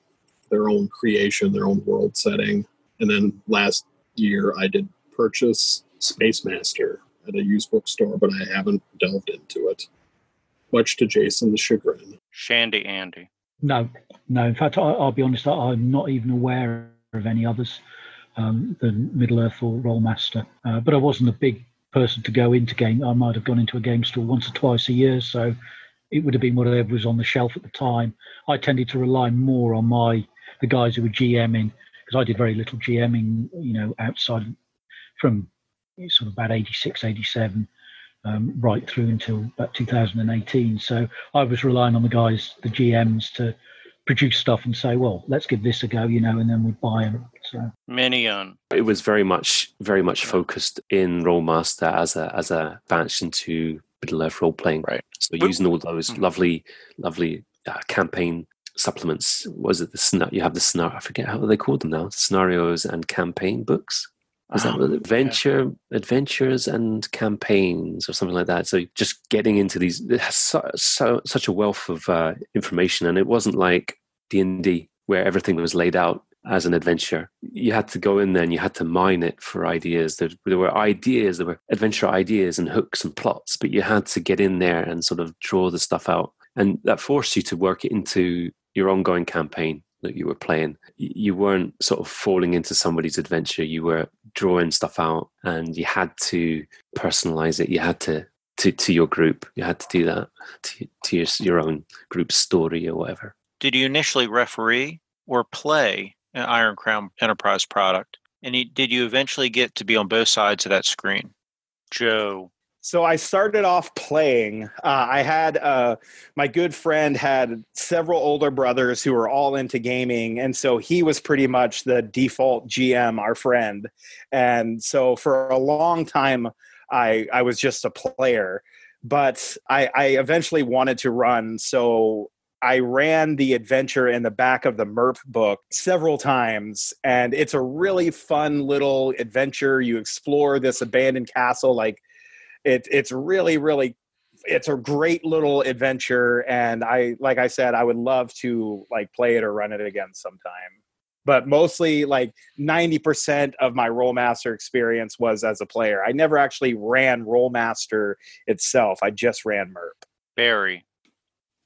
their own creation, their own world setting. And then last year I did purchase Space Master at a used bookstore, but I haven't delved into it. Much to Jason's chagrin. Shandy Andy. No, no. In fact, I, will be honest. I, am not even aware of any others um, than Middle Earth or Rolemaster. Uh, but I wasn't a big person to go into game. I might have gone into a game store once or twice a year, so it would have been whatever was on the shelf at the time. I tended to rely more on my the guys who were GMing because I did very little GMing, you know, outside from sort of about 86, 87, um, right through until about 2018. So I was relying on the guys, the GMs, to produce stuff and say, well, let's give this a go, you know, and then we'd buy them. So many on. It was very much, very much focused in Rolemaster as a as a branch into Middle Earth role playing. Right. So using all those mm-hmm. lovely, lovely uh, campaign supplements. Was it the you have the scenario? I forget how they called them now. Scenarios and campaign books. Was that oh, adventure, yeah. adventures and campaigns, or something like that? So just getting into these, it has so, so such a wealth of uh, information, and it wasn't like D and D where everything was laid out as an adventure. You had to go in there and you had to mine it for ideas. There, there were ideas, there were adventure ideas and hooks and plots, but you had to get in there and sort of draw the stuff out, and that forced you to work it into your ongoing campaign that you were playing. You weren't sort of falling into somebody's adventure. You were drawing stuff out, and you had to personalize it. You had to to to your group. You had to do that to to your your own group story or whatever. Did you initially referee or play an Iron Crown Enterprise product? And did you eventually get to be on both sides of that screen? Joe. So I started off playing. Uh, I had uh, my good friend had several older brothers who were all into gaming, and so he was pretty much the default GM, our friend. And so for a long time, I I was just a player, but I, I eventually wanted to run. So I ran the adventure in the back of the MERP book several times, and it's a really fun little adventure. You explore this abandoned castle, like it, it's really, really, it's a great little adventure. And I, like I said, I would love to like play it or run it again sometime. But mostly, like ninety percent of my Rolemaster experience was as a player. I never actually ran Rolemaster itself. I just ran MERP. Barry.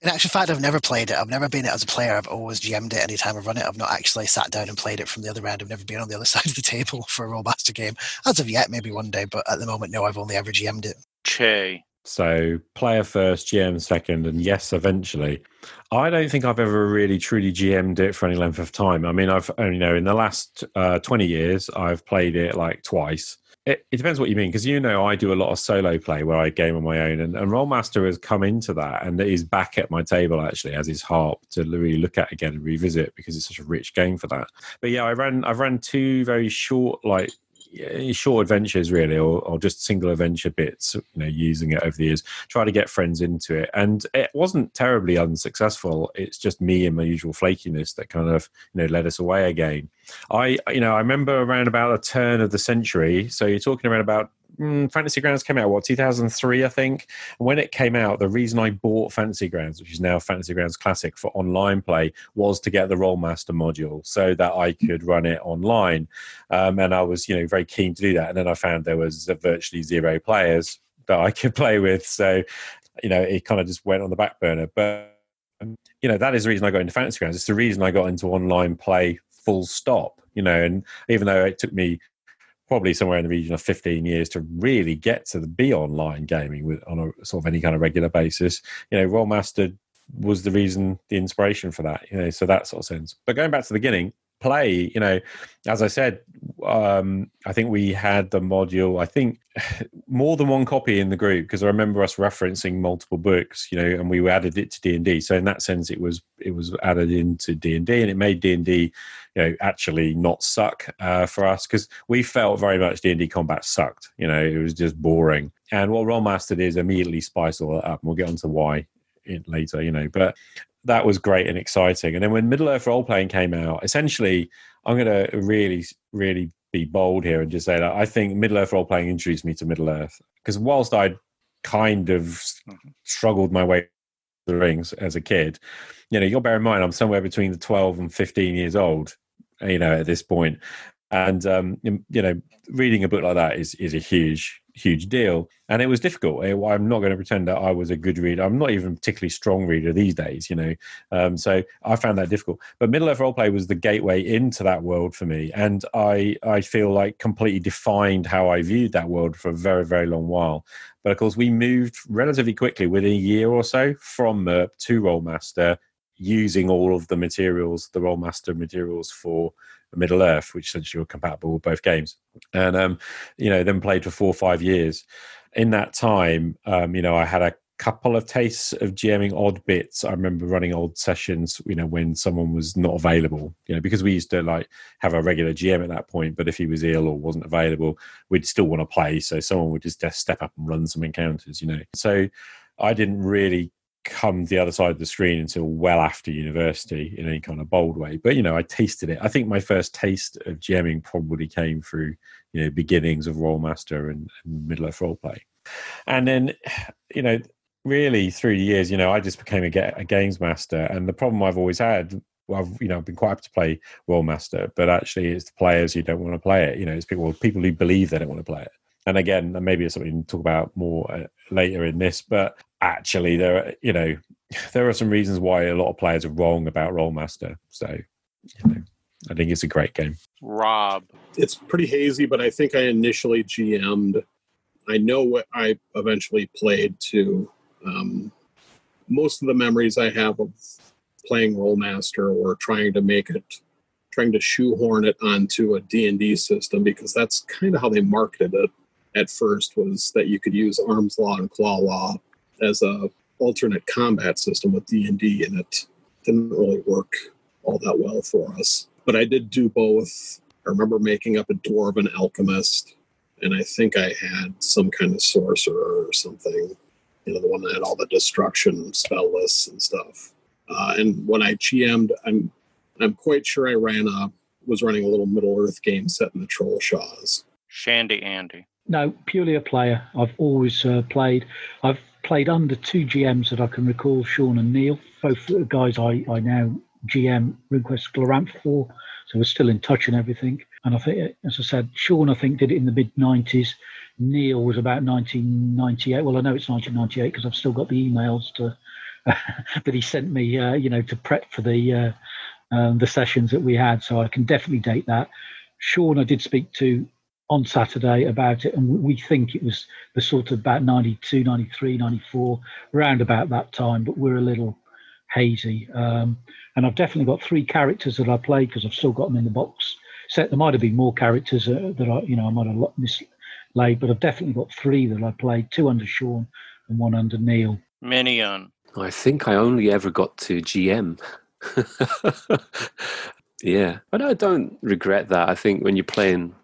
In actual fact, I've never played it. I've never been it as a player. I've always GM'd it anytime I've run it. I've not actually sat down and played it from the other end. I've never been on the other side of the table for a Rolemaster game. As of yet, maybe one day, but at the moment, no, I've only ever GM'd it. Che. So player first, GM second, and yes, eventually. I don't think I've ever really truly GM'd it for any length of time. I mean, I've only know in the last uh, 20 years, I've played it like twice. It, it depends what you mean, because you know I do a lot of solo play where I game on my own, and, and Rolemaster has come into that, and is back at my table actually as his harp to really look at again and revisit because it's such a rich game for that. But yeah, I ran I've ran two very short like short adventures really or, or just single adventure bits you know using it over the years. Try to get friends into it. And it wasn't terribly unsuccessful. It's just me and my usual flakiness that kind of you know led us away again. I you know i remember around about the turn of the century so you're talking around about mm, Fantasy Grounds came out what 2003, I think. When it came out, the reason I bought Fantasy Grounds, which is now Fantasy Grounds Classic for online play, was to get the Rolemaster module so that I could run it online. Um, and I was, you know, very keen to do that. And then I found there was virtually zero players that I could play with, so you know, it kind of just went on the back burner. But um, you know, that is the reason I got into Fantasy Grounds. It's the reason I got into online play full stop you know and even though it took me probably somewhere in the region of 15 years to really get to the be online gaming with on a sort of any kind of regular basis. You know rolemaster was the reason the inspiration for that you know so that sort of sense. But going back to the beginning play you know as i said um i think we had the module i think more than one copy in the group because i remember us referencing multiple books you know and we added it to d&d so in that sense it was it was added into d&d and it made d&d you know actually not suck uh, for us because we felt very much D and D combat sucked. You know, it was just boring. And what Rolemaster did is immediately spice all that up. And we'll get onto why it later. You know, but that was great and exciting. And then when Middle Earth role playing came out, essentially, I'm going to really, really be bold here and just say that I think Middle Earth role playing introduced me to Middle Earth because whilst I'd kind of struggled my way through the rings as a kid you know you'll bear in mind i'm somewhere between the 12 and 15 years old you know, at this point. And um, you know, reading a book like that is is a huge, huge deal. And it was difficult. I'm not going to pretend that I was a good reader. I'm not even particularly strong reader these days, you know. Um, so I found that difficult. But Middle Earth Roleplay was the gateway into that world for me, and I I feel like completely defined how I viewed that world for a very very long while. But of course, we moved relatively quickly within a year or so from MERP to Rolemaster using all of the materials, the Rolemaster materials for Middle Earth, which essentially were compatible with both games. And um, you know, then played for four or five years. In that time, um, you know, I had a couple of tastes of GMing odd bits. I remember running old sessions, you know, when someone was not available, you know, because we used to like have a regular GM at that point, but if he was ill or wasn't available, we'd still want to play. So someone would just step up and run some encounters, you know. So I didn't really come the other side of the screen until well after university in any kind of bold way. But you know, I tasted it. I think my first taste of GMing probably came through you know beginnings of Rolemaster and, and Middle Earth Roleplay, and then you know really through the years, you know, I just became a, a games master, and the problem I've always had. I've you know I've been quite happy to play Rolemaster, but actually it's the players who don't want to play it. You know, it's people people who believe they don't want to play it and again maybe it's something to talk about more uh, later in this but actually there are you know there are some reasons why a lot of players are wrong about Rolemaster. So you know, I think it's a great game. Rob, it's pretty hazy, but I think I initially GM'd. I know what I eventually played to. Um, most of the memories I have of playing Rolemaster or trying to make it, trying to shoehorn it onto a D&D system because that's kind of how they marketed it at first was that you could use arms law and claw law as a alternate combat system with D&D and it didn't really work all that well for us. But I did do both. I remember making up a dwarven alchemist and I think I had some kind of sorcerer or something. You know, the one that had all the destruction spell lists and stuff. Uh, and when I GM'd, I'm I'm quite sure I ran a was running a little Middle Earth game set in the Trollshaws. Shandy Andy. No, purely a player. I've always uh, played. I've played under two GMs that I can recall, Sean and Neil, both guys I, I now GM RuneQuest Glorantha for. So we're still in touch and everything. And I think, as I said, Sean, I think, did it in the mid 90s. Neil was about 1998. Well, I know it's 1998 because I've still got the emails to that he sent me, uh, you know, to prep for the uh, um, the sessions that we had. So I can definitely date that. Sean, I did speak to on Saturday about it, and we think it was the sort of about 92, 93, 94, around about that time, but we're a little hazy. Um, and I've definitely got three characters that I played because I've still got them in the box set. There might have been more characters uh, that I, you know, I might have mislaid, but I've definitely got three that I played: two under Sean and one under Neil. Minion. I think I only ever got to GM. yeah, but I don't regret that. I think when you're playing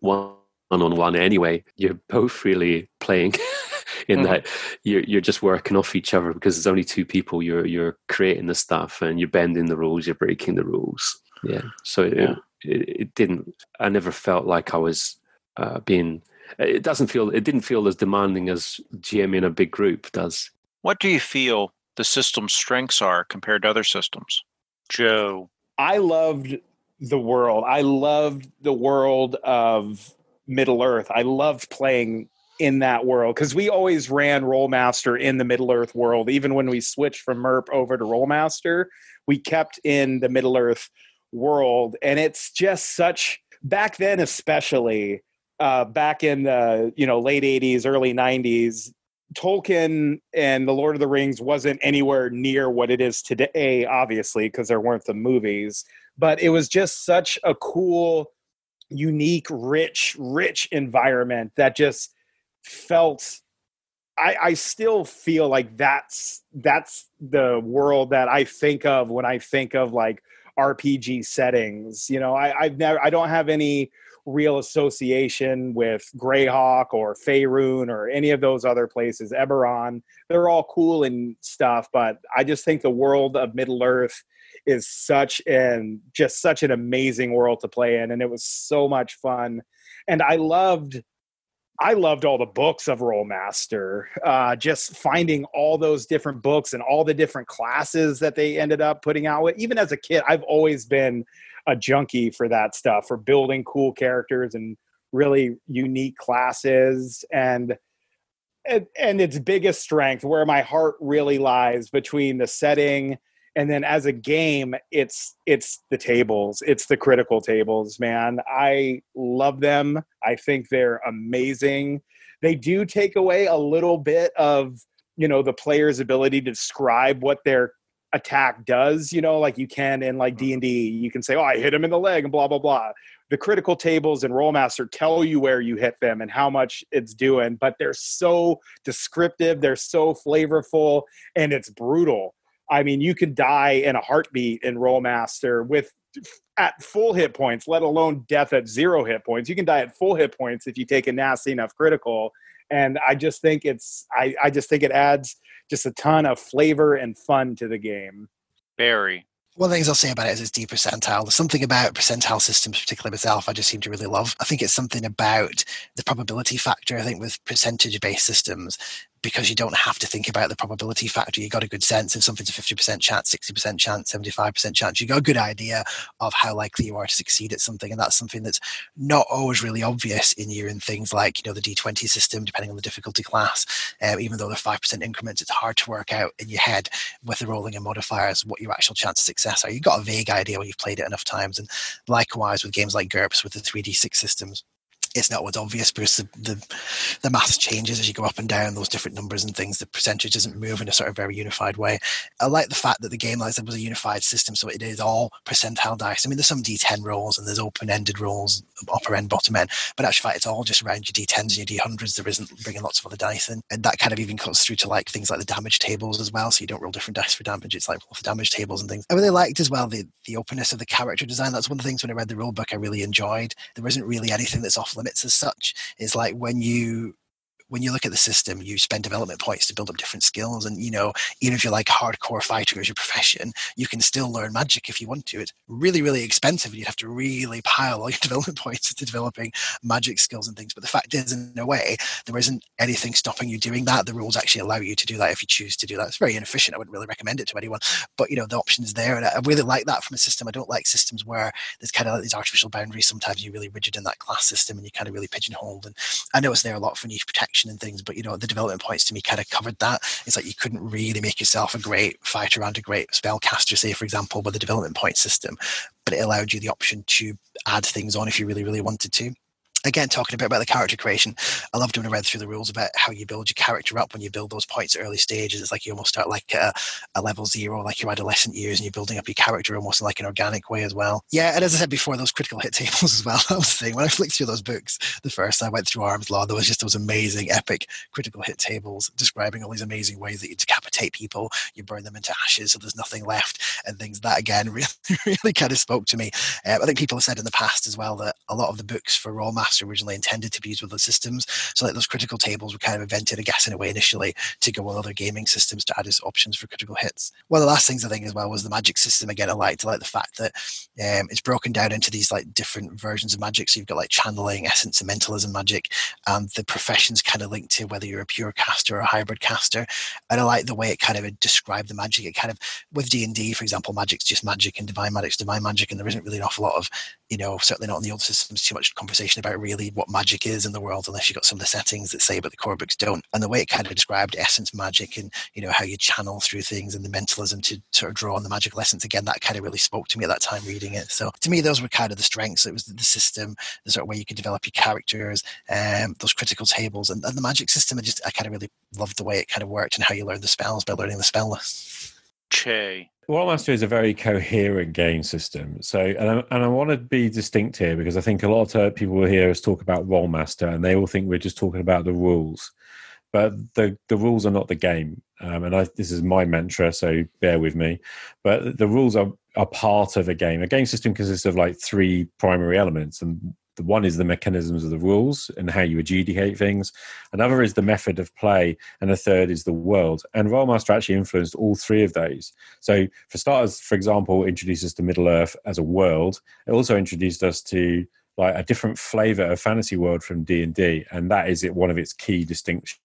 one on one anyway, you're both really playing in mm. that you're you're just working off each other because there's only two people. You're you're creating the stuff and you're bending the rules. You're breaking the rules. Yeah. So yeah. It, it, didn't. I never felt like I was uh, being. It doesn't feel. It didn't feel as demanding as GM in a big group does. What do you feel the system's strengths are compared to other systems? Joe. I loved the world. I loved the world of Middle Earth. I loved playing in that world because we always ran Rolemaster in the Middle Earth world. Even when we switched from MERP over to Rolemaster, we kept in the Middle Earth world. And it's just such, back then, especially, uh, back in the you know late 80s early 90s tolkien and the lord of the rings wasn't anywhere near what it is today obviously because there weren't the movies but it was just such a cool unique, rich, rich environment that just felt I, I still feel like that's that's the world that I think of when I think of like RPG settings. You know, I, I've never I don't have any real association with Greyhawk or Faerun or any of those other places. Eberron, they're all cool and stuff, but I just think the world of Middle Earth is such an just such an amazing world to play in and it was so much fun. And i loved i loved all the books of Rolemaster uh, just finding all those different books and all the different classes that they ended up putting out with. Even as a kid i've always been a junkie for that stuff for building cool characters and really unique classes. And and, and its biggest strength where my heart really lies between the setting and then as a game it's it's the tables. It's the critical tables man. I love them. I think they're amazing. They do take away a little bit of you know the player's ability to describe what their attack does you know like you can in like mm-hmm. d&d you can say oh i hit him in the leg and blah blah blah. The critical tables and rolemaster tell you where you hit them and how much it's doing but they're so descriptive they're so flavorful and it's brutal I mean, you can die in a heartbeat in Rolemaster with at full hit points, let alone death at zero hit points. You can die at full hit points if you take a nasty enough critical. And I just think it's I, I just think it adds just a ton of flavor and fun to the game. Barry. One of the things I'll say about it is it's deep percentile. There's something about percentile systems, particularly myself, I just seem to really love. I think it's something about the probability factor. I think with percentage based systems, because you don't have to think about the probability factor. You got a good sense if something's a 50% chance, 60% chance, 75% chance. You got a good idea of how likely you are to succeed at something. And that's something that's not always really obvious in you in things like, you know, the D20 system, depending on the difficulty class. Um, even though they're 5% increments, it's hard to work out in your head with the rolling and modifiers what your actual chance of success are. You've got a vague idea when you've played it enough times. And likewise with games like GURPS with the 3D6 systems it's not what's obvious because the, the, the math changes as you go up and down those different numbers and things. The percentage doesn't move in a sort of very unified way. I like the fact that the game, like I said, was a unified system, so it is all percentile dice. I mean, there's some D10 rolls and there's open-ended rolls, upper end, bottom end, but actually, it's all just around your D10s and your D100s. There isn't bringing lots of other dice in, and that kind of even cuts through to like things like the damage tables as well. So you don't roll different dice for damage. It's like roll for damage tables and things. I really liked as well the the openness of the character design. That's one of the things when I read the rulebook I really enjoyed. There isn't really anything that's off limits as such is like when you when you look at the system, you spend development points to build up different skills. And, you know, even if you're like hardcore fighter as your profession, you can still learn magic if you want to. It's really, really expensive. And you'd have to really pile all your development points into developing magic skills and things. But the fact is, in a way, there isn't anything stopping you doing that. The rules actually allow you to do that if you choose to do that. It's very inefficient. I wouldn't really recommend it to anyone. But, you know, the option is there. And I really like that from a system. I don't like systems where there's kind of like these artificial boundaries. Sometimes you're really rigid in that class system and you kind of really pigeonholed. And I know it's there a lot for niche protection and things, but, you know, the development points to me kind of covered that. It's like you couldn't really make yourself a great fighter and a great spellcaster, say, for example, with the development point system, but it allowed you the option to add things on if you really, really wanted to again talking a bit about the character creation i loved when i read through the rules about how you build your character up when you build those points early stages. It's like you almost start like a, a level zero like your adolescent years and you're building up your character almost in like an organic way as well. Yeah and as i said before those critical hit tables as well that was thing. When i flicked through those books the first i went through arms law there was just those amazing epic critical hit tables describing all these amazing ways that you decapitate people you burn them into ashes so there's nothing left and things that again really really kind of spoke to me. Uh, i think people have said in the past as well that a lot of the books for Rolemaster originally intended to be used with other systems. So like those critical tables were kind of invented, I guess, in a way initially to go with other gaming systems to add as options for critical hits. One of the last things I think as well was the magic system. Again, I liked, like the fact that um, it's broken down into these like different versions of magic. So you've got like channeling, essence, and mentalism magic. And the professions kind of linked to whether you're a pure caster or a hybrid caster. And I like the way it kind of described the magic. It kind of with D and D, for example, magic's just magic and divine magic's divine magic, and there isn't really an awful lot of, you know, certainly not in the old systems, too much conversation about really what magic is in the world unless you've got some of the settings that say but the core books don't. And the way it kind of described essence magic and you know how you channel through things and the mentalism to sort of draw on the magical essence again that kind of really spoke to me at that time reading it. So to me those were kind of the strengths. It was the system the sort of way you could develop your characters um, those critical tables and, and the magic system. I just i kind of really loved the way it kind of worked and how you learn the spells by learning the spell list. Che. Rolemaster is a very coherent game system. So, and I, and I want to be distinct here because I think a lot of people will hear us talk about Rolemaster and they all think we're just talking about the rules. But the, the rules are not the game. Um, and I, this is my mantra, so bear with me. But the rules are, are part of a game. A game system consists of like three primary elements. And the one is the mechanisms of the rules and how you adjudicate things. Another is the method of play, and a third is the world. And Rolemaster actually influenced all three of those. So, for starters, for example, introduced us to Middle Earth as a world. It also introduced us to like a different flavor of fantasy world from D and D, and that is it one of its key distinctions.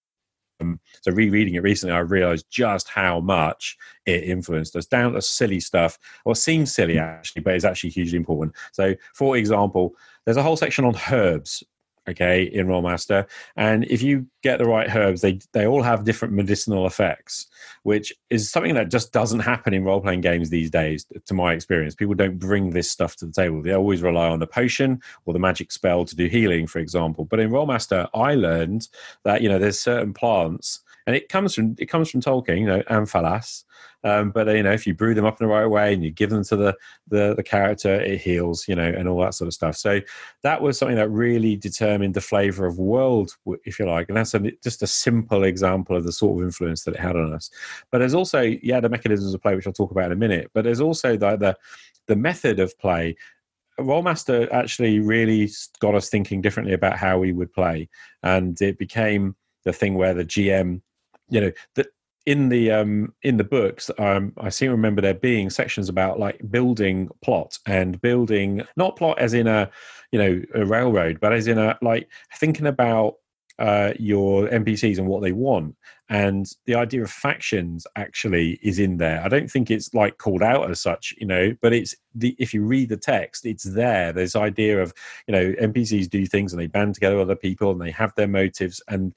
Um, so rereading it recently, I realized just how much it influenced us. Down to silly stuff, or seems silly actually, but it's actually hugely important. So, for example, there's a whole section on herbs okay in rolemaster and if you get the right herbs they they all have different medicinal effects which is something that just doesn't happen in role-playing games these days to my experience. People don't bring this stuff to the table. They always rely on the potion or the magic spell to do healing for example. But in rolemaster i learned that you know there's certain plants and it comes from it comes from Tolkien, you know, Amphalas. Um, but you know, if you brew them up in the right way and you give them to the, the the character, it heals, you know, and all that sort of stuff. So that was something that really determined the flavor of world, if you like, and that's a, just a simple example of the sort of influence that it had on us. But there's also yeah, the mechanisms of play, which I'll talk about in a minute. But there's also the the, the method of play Rolemaster actually really got us thinking differently about how we would play, and it became the thing where the GM you know that in the um in the books um i seem to remember there being sections about like building plot and building not plot as in a you know a railroad but as in a like thinking about uh your npcs and what they want. And the idea of factions actually is in there. I don't think it's like called out as such you know but it's the if you read the text it's there. There's idea of you know npcs do things and they band together other people and they have their motives and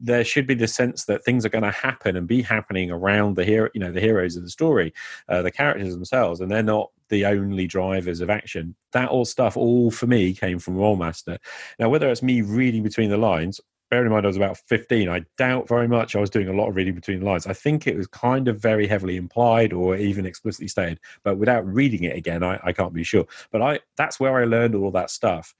there should be the sense that things are going to happen and be happening around the hero, you know, the heroes of the story, uh, the characters themselves, and they're not the only drivers of action. That all stuff, all for me, came from Rolemaster. Now, whether it's me reading between the lines, bearing in mind I was about 15, I doubt very much I was doing a lot of reading between the lines. I think it was kind of very heavily implied or even explicitly stated, but without reading it again, I, I can't be sure. But I that's where I learned all that stuff.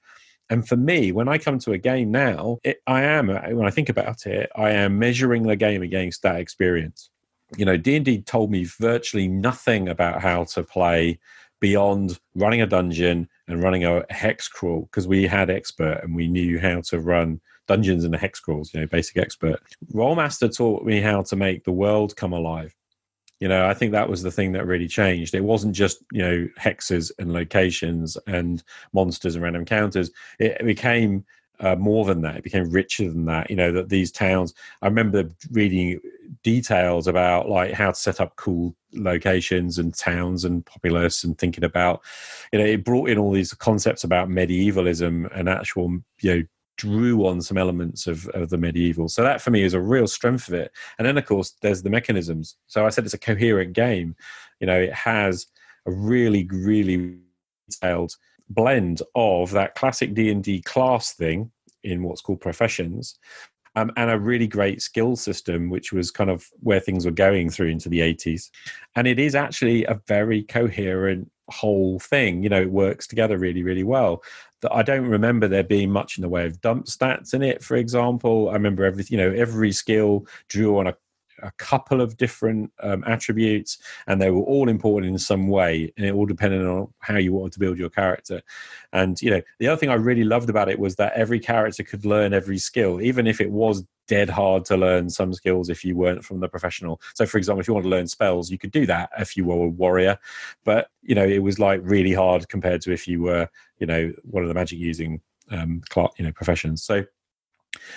And for me, when I come to a game now, it, I am uh, when I think about it, I am measuring the game against that experience. You know, D and D told me virtually nothing about how to play beyond running a dungeon and running a hex crawl because we had expert and we knew how to run dungeons and the hex crawls, you know, basic expert. Rolemaster taught me how to make the world come alive. You know, I think that was the thing that really changed. It wasn't just, you know, hexes and locations and monsters and random counters. It became uh, more than that. It became richer than that. You know that these towns. I remember reading details about like how to set up cool locations and towns and populace and thinking about. You know, it brought in all these concepts about medievalism and actual you know drew on some elements of, of the medieval. So that for me is a real strength of it. And then of course there's the mechanisms. So I said it's a coherent game. You know, it has a really, really detailed blend of that classic d&d class thing in what's called professions um, and a really great skill system which was kind of where things were going through into the 80s and it is actually a very coherent whole thing you know it works together really really well that i don't remember there being much in the way of dump stats in it for example. I remember everything you know every skill drew on a a couple of different um, attributes, and they were all important in some way, and it all depended on how you wanted to build your character. And you know, the other thing I really loved about it was that every character could learn every skill, even if it was dead hard to learn some skills if you weren't from the professional. So, for example, if you want to learn spells, you could do that if you were a warrior, but you know, it was like really hard compared to if you were, you know, one of the magic using um, you know, professions. So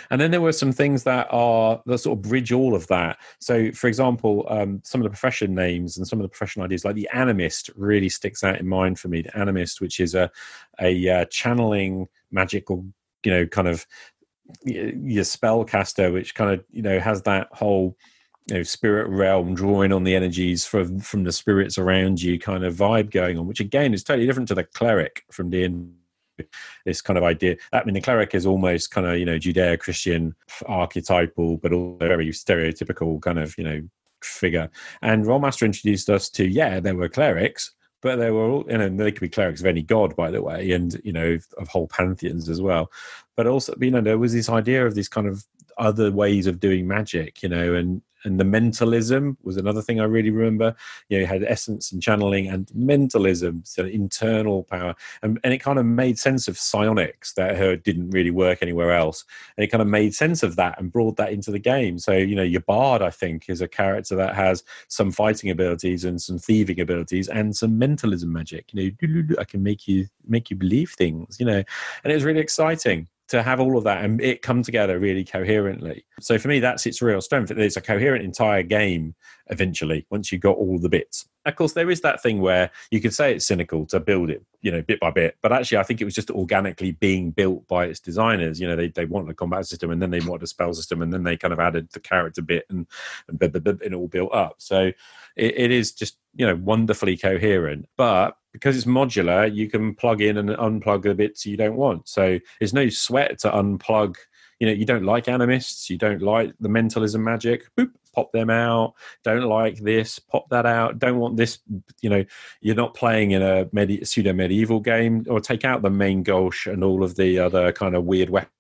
and then there were some things that are that sort of bridge all of that. So, for example, um, some of the profession names and some of the profession ideas, like the animist, really sticks out in mind for me. The animist, which is a a uh, channeling magical, you know, kind of your spellcaster, which kind of you know has that whole you know spirit realm drawing on the energies from from the spirits around you kind of vibe going on which again is totally different to the cleric from the this kind of idea. I mean, the cleric is almost kind of you know Judeo-Christian archetypal, but also very stereotypical kind of you know figure. And Rolemaster introduced us to yeah, there were clerics, but they were all you know they could be clerics of any god, by the way, and you know of whole pantheons as well. But also, you know, there was this idea of these kind of other ways of doing magic, you know, and and the mentalism was another thing I really remember. You know, you had essence and channeling and mentalism, so internal power, and, and it kind of made sense of psionics that her didn't really work anywhere else, and it kind of made sense of that and brought that into the game. So you know, your bard, I think, is a character that has some fighting abilities and some thieving abilities and some mentalism magic. You know, I can make you make you believe things. You know, and it was really exciting to have all of that and it come together really coherently. So for me, that's its real strength. It's a coherent entire game eventually once you've got all the bits. Of course, there is that thing where you could say it's cynical to build it, you know, bit by bit. But actually, I think it was just organically being built by its designers. You know, they, they wanted a combat system and then they wanted a spell system and then they kind of added the character bit and, and, and it all built up. So it, it is just, you know, wonderfully coherent. But because it's modular, you can plug in and unplug the bits you don't want. So there's no sweat to unplug. You know, you don't like animists, you don't like the mentalism magic. Boop, pop them out. Don't like this, pop that out. Don't want this. You know, you're not playing in a medi- pseudo medieval game, or take out the main gauche and all of the other kind of weird weapons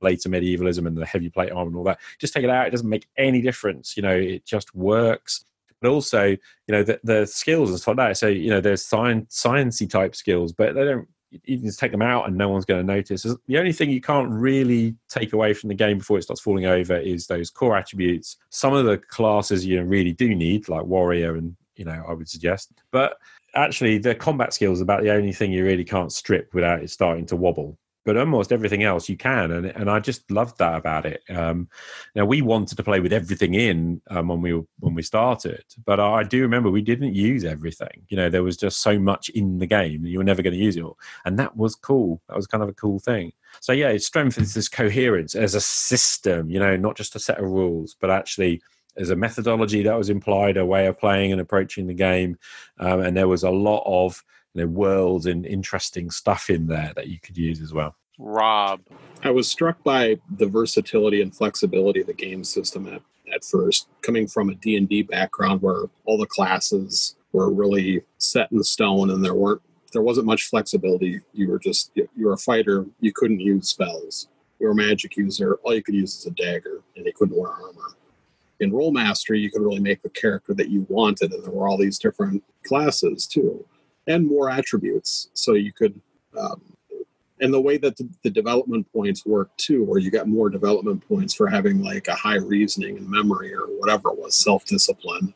later medievalism and the heavy plate armor and all that. Just take it out. It doesn't make any difference. You know, it just works but also you know the, the skills and stuff like that. So you know there's science sciencey type skills, but they don't. You can just take them out and no one's going to notice. The only thing you can't really take away from the game before it starts falling over is those core attributes. Some of the classes you really do need, like warrior, and you know I would suggest, but actually the combat skills about the only thing you really can't strip without it starting to wobble but almost everything else you can and and I just loved that about it. Um, now we wanted to play with everything in um, when we when we started but I do remember we didn't use everything. You know there was just so much in the game you were never going to use it all and that was cool. That was kind of a cool thing. So yeah it strengthens this coherence as a system you know not just a set of rules but actually as a methodology that was implied a way of playing and approaching the game. Um, and there was a lot of you know, worlds and interesting stuff in there that you could use as well. Rob. I was struck by the versatility and flexibility of the game system at, at first, coming from a D&D background where all the classes were really set in stone and there weren't there wasn't much flexibility. You were just you were a fighter, you couldn't use spells. You were a magic user, all you could use is a dagger and you couldn't wear armor. In Rolemaster, you could really make the character that you wanted, and there were all these different classes too and more attributes. So you could um, and the way that the, the development points work too, where you got more development points for having like a high reasoning and memory or whatever it was, self discipline.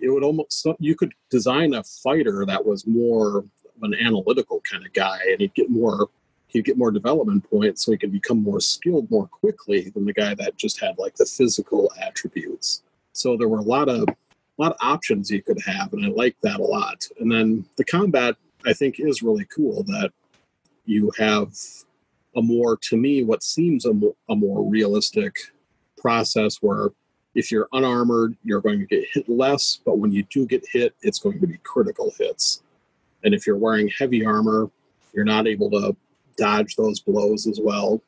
It would almost you could design a fighter that was more of an analytical kind of guy, and he'd get more he'd get more development points, so he could become more skilled more quickly than the guy that just had like the physical attributes. So there were a lot of a lot of options you could have, and I like that a lot. And then the combat I think is really cool that you have a more to me what seems a more, a more realistic process where if you're unarmored you're going to get hit less but when you do get hit it's going to be critical hits and if you're wearing heavy armor you're not able to dodge those blows as well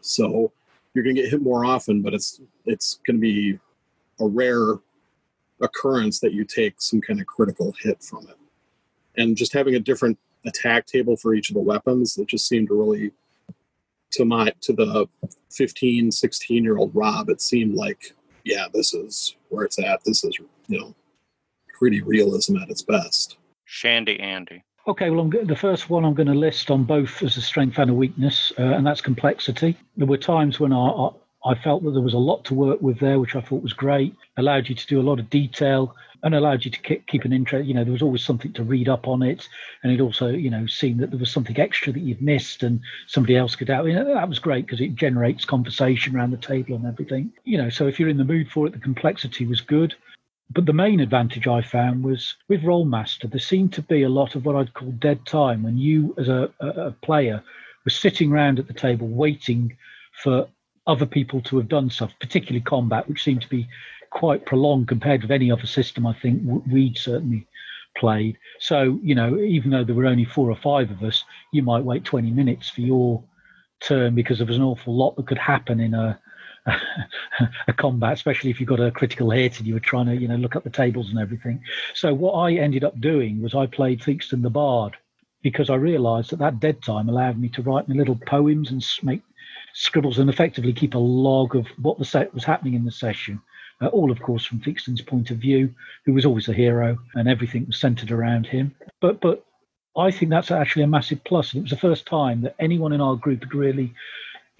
so you're going to get hit more often but it's it's going to be a rare occurrence that you take some kind of critical hit from it and just having a different attack table for each of the weapons that just seemed to really to my to the 15 16 year old rob it seemed like yeah this is where it's at this is you know pretty realism at its best Shandy Andy. Okay, well, I'm, go- the first one I'm going to list on both as a strength and a weakness, uh, and that's complexity. There were times when I, I, I felt that there was a lot to work with there, which I thought was great. Allowed you to do a lot of detail and allowed you to keep, an interest. You know, there was always something to read up on it, and it also, you know, seemed that there was something extra that you'd missed, and somebody else could out. You know, that was great because it generates conversation around the table and everything. You know, so if you're in the mood for it, the complexity was good. But the main advantage I found was with Rolemaster, there seemed to be a lot of what I'd call dead time when you, as a, a, a player, were sitting around at the table waiting for other people to have done stuff, particularly combat, which seemed to be quite prolonged compared with any other system I think we'd certainly played. So, you know, even though there were only four or five of us, you might wait 20 minutes for your turn because there was an awful lot that could happen in a a combat, especially if you've got a critical hit and you were trying to, you know, look up the tables and everything. So what I ended up doing was I played Theakston the Bard because I realised that that dead time allowed me to write my little poems and make scribbles and effectively keep a log of what the set was happening in the session. Uh, all, of course, from Theakston's point of view, who was always a hero, and everything was centred around him. But but I think that's actually a massive plus. And it was the first time that anyone in our group had really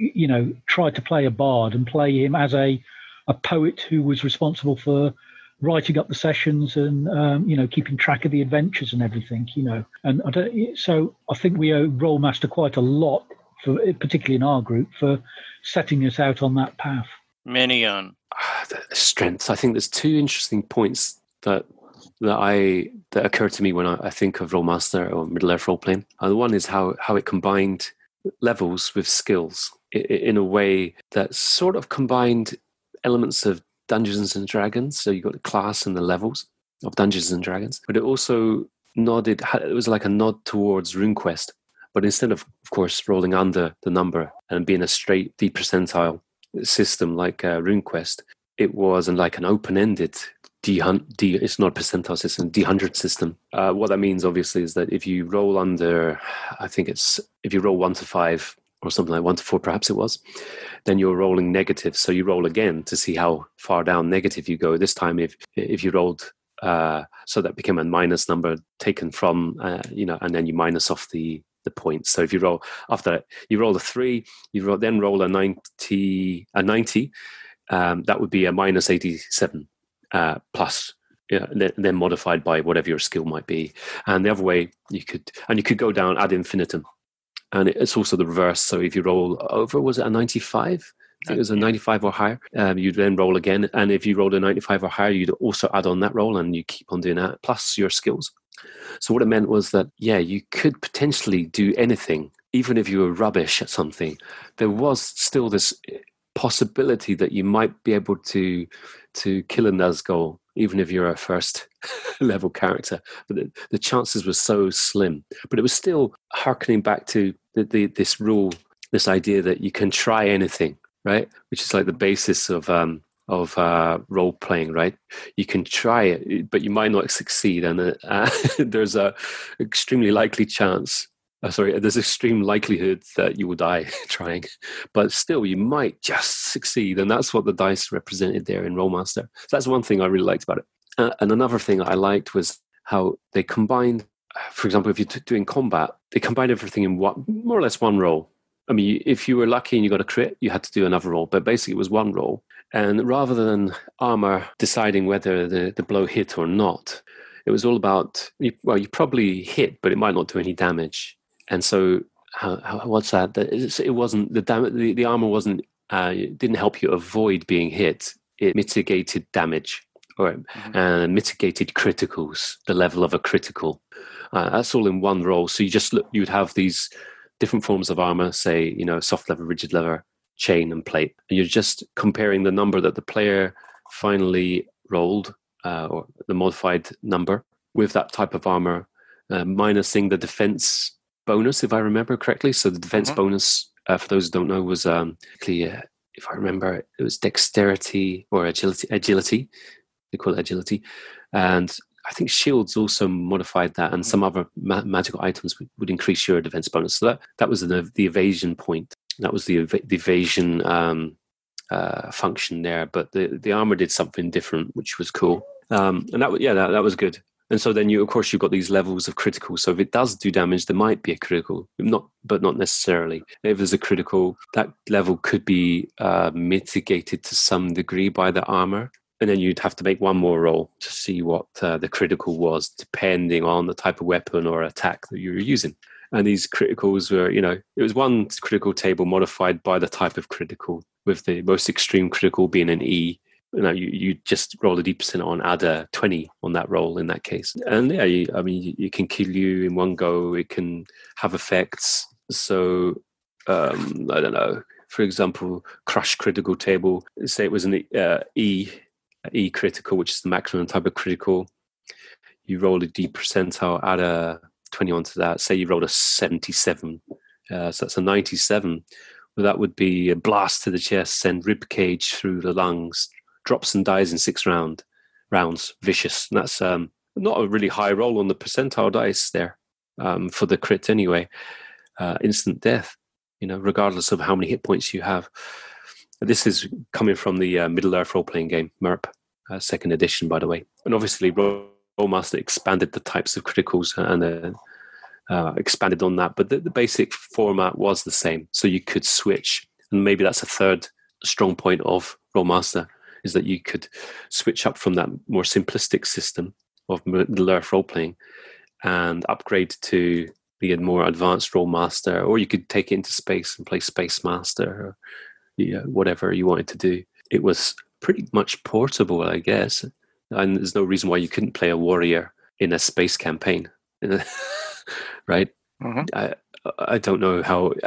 you know, tried to play a bard and play him as a a poet who was responsible for writing up the sessions and um, you know keeping track of the adventures and everything. You know, and I so I think we owe Rolemaster quite a lot for, particularly in our group, for setting us out on that path. Minion. Ah, the strengths. I think there's two interesting points that that I that occur to me when I, I think of Rolemaster or Middle Earth role playing. Uh, the one is how how it combined levels with skills i- i- in a way that sort of combined elements of Dungeons and Dragons. So you got the class and the levels of Dungeons and Dragons, but it also nodded. It was like a nod towards RuneQuest, but instead of, of course, rolling under the number and being a straight D percentile system like uh, RuneQuest, it was like an open-ended D, D it's not a percentile system, D hundred system. Uh, what that means, obviously, is that if you roll under, I think it's if you roll one to five or something like one to four, perhaps it was, then you're rolling negative. So you roll again to see how far down negative you go. This time, if if you rolled, uh, so that became a minus number taken from, uh, you know, and then you minus off the the points. So if you roll after that, you roll a three, you roll, then roll a ninety, a ninety, um, that would be a minus eighty-seven uh, plus. Then, then modified by whatever your skill might be, and the other way you could, and you could go down ad infinitum, and it's also the reverse. So if you roll over, was it a ninety-five? I think it was a 95 or higher. Um, you'd then roll again, and if you rolled a 95 or higher, you'd also add on that roll, and you keep on doing that plus your skills. So what it meant was that yeah, you could potentially do anything, even if you were rubbish at something. There was still this possibility that you might be able to to kill a Nazgul, even if you're a first level character. But the, the chances were so slim. But it was still harkening back to the, the, this rule, this idea that you can try anything, right? Which is like the basis of um, of uh, role playing, right? You can try it, but you might not succeed, and uh, there's a extremely likely chance. Uh, sorry, there's extreme likelihood that you will die trying, but still, you might just succeed, and that's what the dice represented there in Rolemaster. So that's one thing I really liked about it. Uh, and another thing I liked was how they combined for example, if you're t- doing combat, they combine everything in one, more or less one roll. I mean, if you were lucky and you got a crit, you had to do another roll, but basically it was one roll. And rather than armor deciding whether the, the blow hit or not, it was all about, well, you probably hit, but it might not do any damage. And so, how, how, what's that? It wasn't, the, dam- the, the armor wasn't, uh, didn't help you avoid being hit. It mitigated damage or mm-hmm. uh, mitigated criticals, the level of a critical. Uh, that's all in one roll. So you just look, you'd have these different forms of armor, say, you know, soft leather, rigid leather, chain, and plate. You're just comparing the number that the player finally rolled, uh, or the modified number, with that type of armor, uh, minusing the defense bonus, if I remember correctly. So the defense mm-hmm. bonus, uh, for those who don't know, was um, clear. If I remember, it was dexterity or agility. Agility, they call it agility, and I think shields also modified that, and some other ma- magical items would, would, increase your defense bonus. So that that was the, the evasion point. That was the, ev- the evasion um, uh, function there. But the the armor did something different, which was cool. Um, and that yeah, that, that was good. And so then you, of course, you've got these levels of critical. So if it does do damage, there might be a critical, not, but not necessarily. If there's a critical, that level could be uh, mitigated to some degree by the armor and then you'd have to make one more roll to see what uh, the critical was, depending on the type of weapon or attack that you were using. And these criticals were, you know, it was one critical table modified by the type of critical, with the most extreme critical being an E. You know, you, you just roll a d d% on, add a 20 on that roll in that case. And yeah, you, I mean, it can kill you in one go, it can have effects. So, um, I don't know, for example, crush critical table, say it was an uh, E E critical, which is the maximum type of critical. You roll a D percentile, add a 21 to that. Say you rolled a 77, uh, so that's a 97. Well, that would be a blast to the chest, send rib cage through the lungs, drops and dies in six round rounds, vicious. And that's um, not a really high roll on the percentile dice there um, for the crit anyway. Uh, instant death, you know, regardless of how many hit points you have. This is coming from the uh, Middle Earth role playing game, MERP, uh, second edition, by the way. And obviously, Rolemaster expanded the types of criticals and uh, uh, expanded on that, but the, the, basic format was the same. So you could switch, and maybe that's a third strong point of Rolemaster is that you could switch up from that more simplistic system of Middle Earth role playing and upgrade to the more advanced Rolemaster, or you could take it into space and play Space Master you know, whatever you wanted to do. It was pretty much portable, I guess. And there's no reason why you couldn't play a warrior in a space campaign, right? Mm-hmm. I I don't know how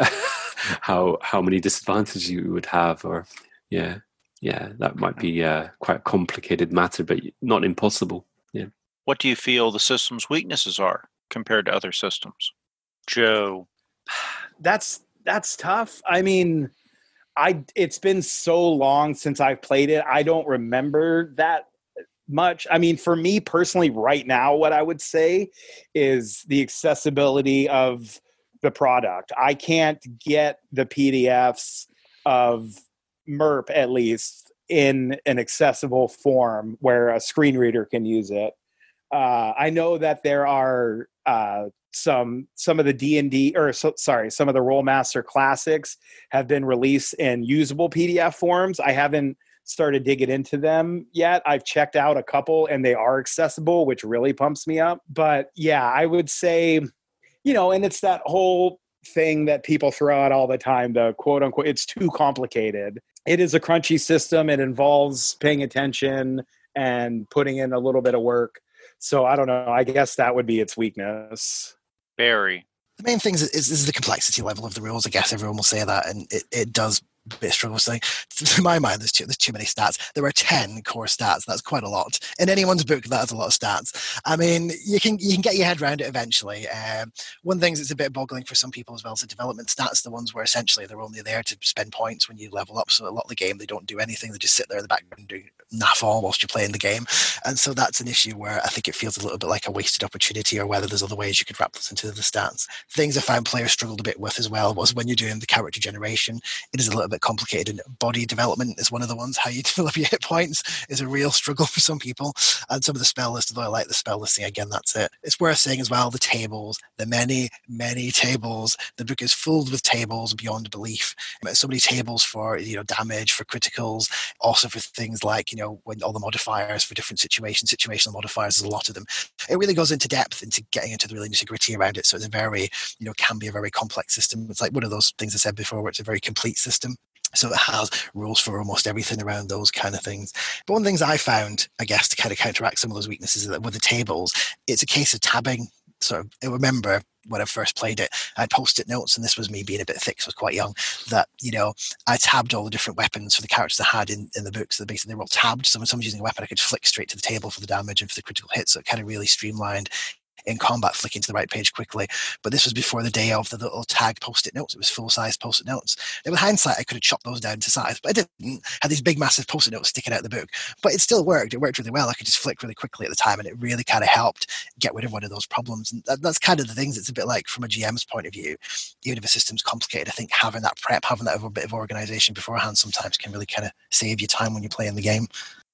how how many disadvantages you would have, or yeah, yeah, that might be uh, quite a complicated matter, but not impossible. Yeah. What do you feel the system's weaknesses are compared to other systems, Joe? That's that's tough. I mean, I it's been so long since I've played it. I don't remember that much. I mean, for me personally, right now, what I would say is the accessibility of the product. I can't get the PDFs of MERP at least in an accessible form where a screen reader can use it. Uh, I know that there are uh, some some of the d&d or so, sorry some of the Rolemaster classics have been released in usable pdf forms i haven't started digging into them yet i've checked out a couple and they are accessible which really pumps me up but yeah i would say you know and it's that whole thing that people throw out all the time the quote unquote it's too complicated it is a crunchy system it involves paying attention and putting in a little bit of work so I don't know. I guess that would be its weakness. Barry. The main thing is, is, is the complexity level of the rules. I guess everyone will say that, and it, it does bit struggle saying to my mind there's too, there's too many stats. There are 10 core stats. That's quite a lot. In anyone's book that's a lot of stats. I mean you can you can get your head around it eventually. Um, one thing that's a bit boggling for some people as well is the development stats the ones where essentially they're only there to spend points when you level up. So a lot of the game they don't do anything. They just sit there in the background doing naff all whilst you're playing the game. And so that's an issue where i think it feels a little bit like a wasted opportunity or whether there's other ways you could wrap this into the stats. Things i found players struggled a bit with as well was when you're doing the character generation it is a little bit complicated. And body development is one of the ones. How you develop your hit points is a real struggle for some people. And some of the spell list, although I like the spell listing, again, that's it. It's worth saying as well the tables, the many, many tables. The book is filled with tables beyond belief. So many tables for you know damage, for criticals, also for things like you know when all the modifiers for different situations, situational modifiers. There's a lot of them. It really goes into depth into getting into the really nitty gritty around it. So it's a very you know can be a very complex system. It's like one of those things I said before, where it's a very complete system. So it has rules for almost everything around those kind of things. But one of the things I found, I guess, to kind of counteract some of those weaknesses that with the tables, it's a case of tabbing. So I remember when I first played it, I had post-it notes, and this was me being a bit thick, so I was quite young. That you know, I tabbed all the different weapons for the characters I had in, in the books. So basically, they were all tabbed. So when someone's using a weapon, I could flick straight to the table for the damage and for the critical hit. So it kind of really streamlined in combat flicking to the right page quickly. But this was before the day of the little tag post-it notes. It was full-size post-it notes. And with hindsight, I could have chopped those down to size, but I didn't. Had these big, massive post-it notes sticking out of the book. But it still worked. It worked really well. I could just flick really quickly at the time, and it really kind of helped get rid of one of those problems. And that, that's kind of the things. It's a bit like from a GM's point of view, even if a system's complicated, I think having that prep, having that bit of organization beforehand, sometimes can really kind of save you time when you're playing the game.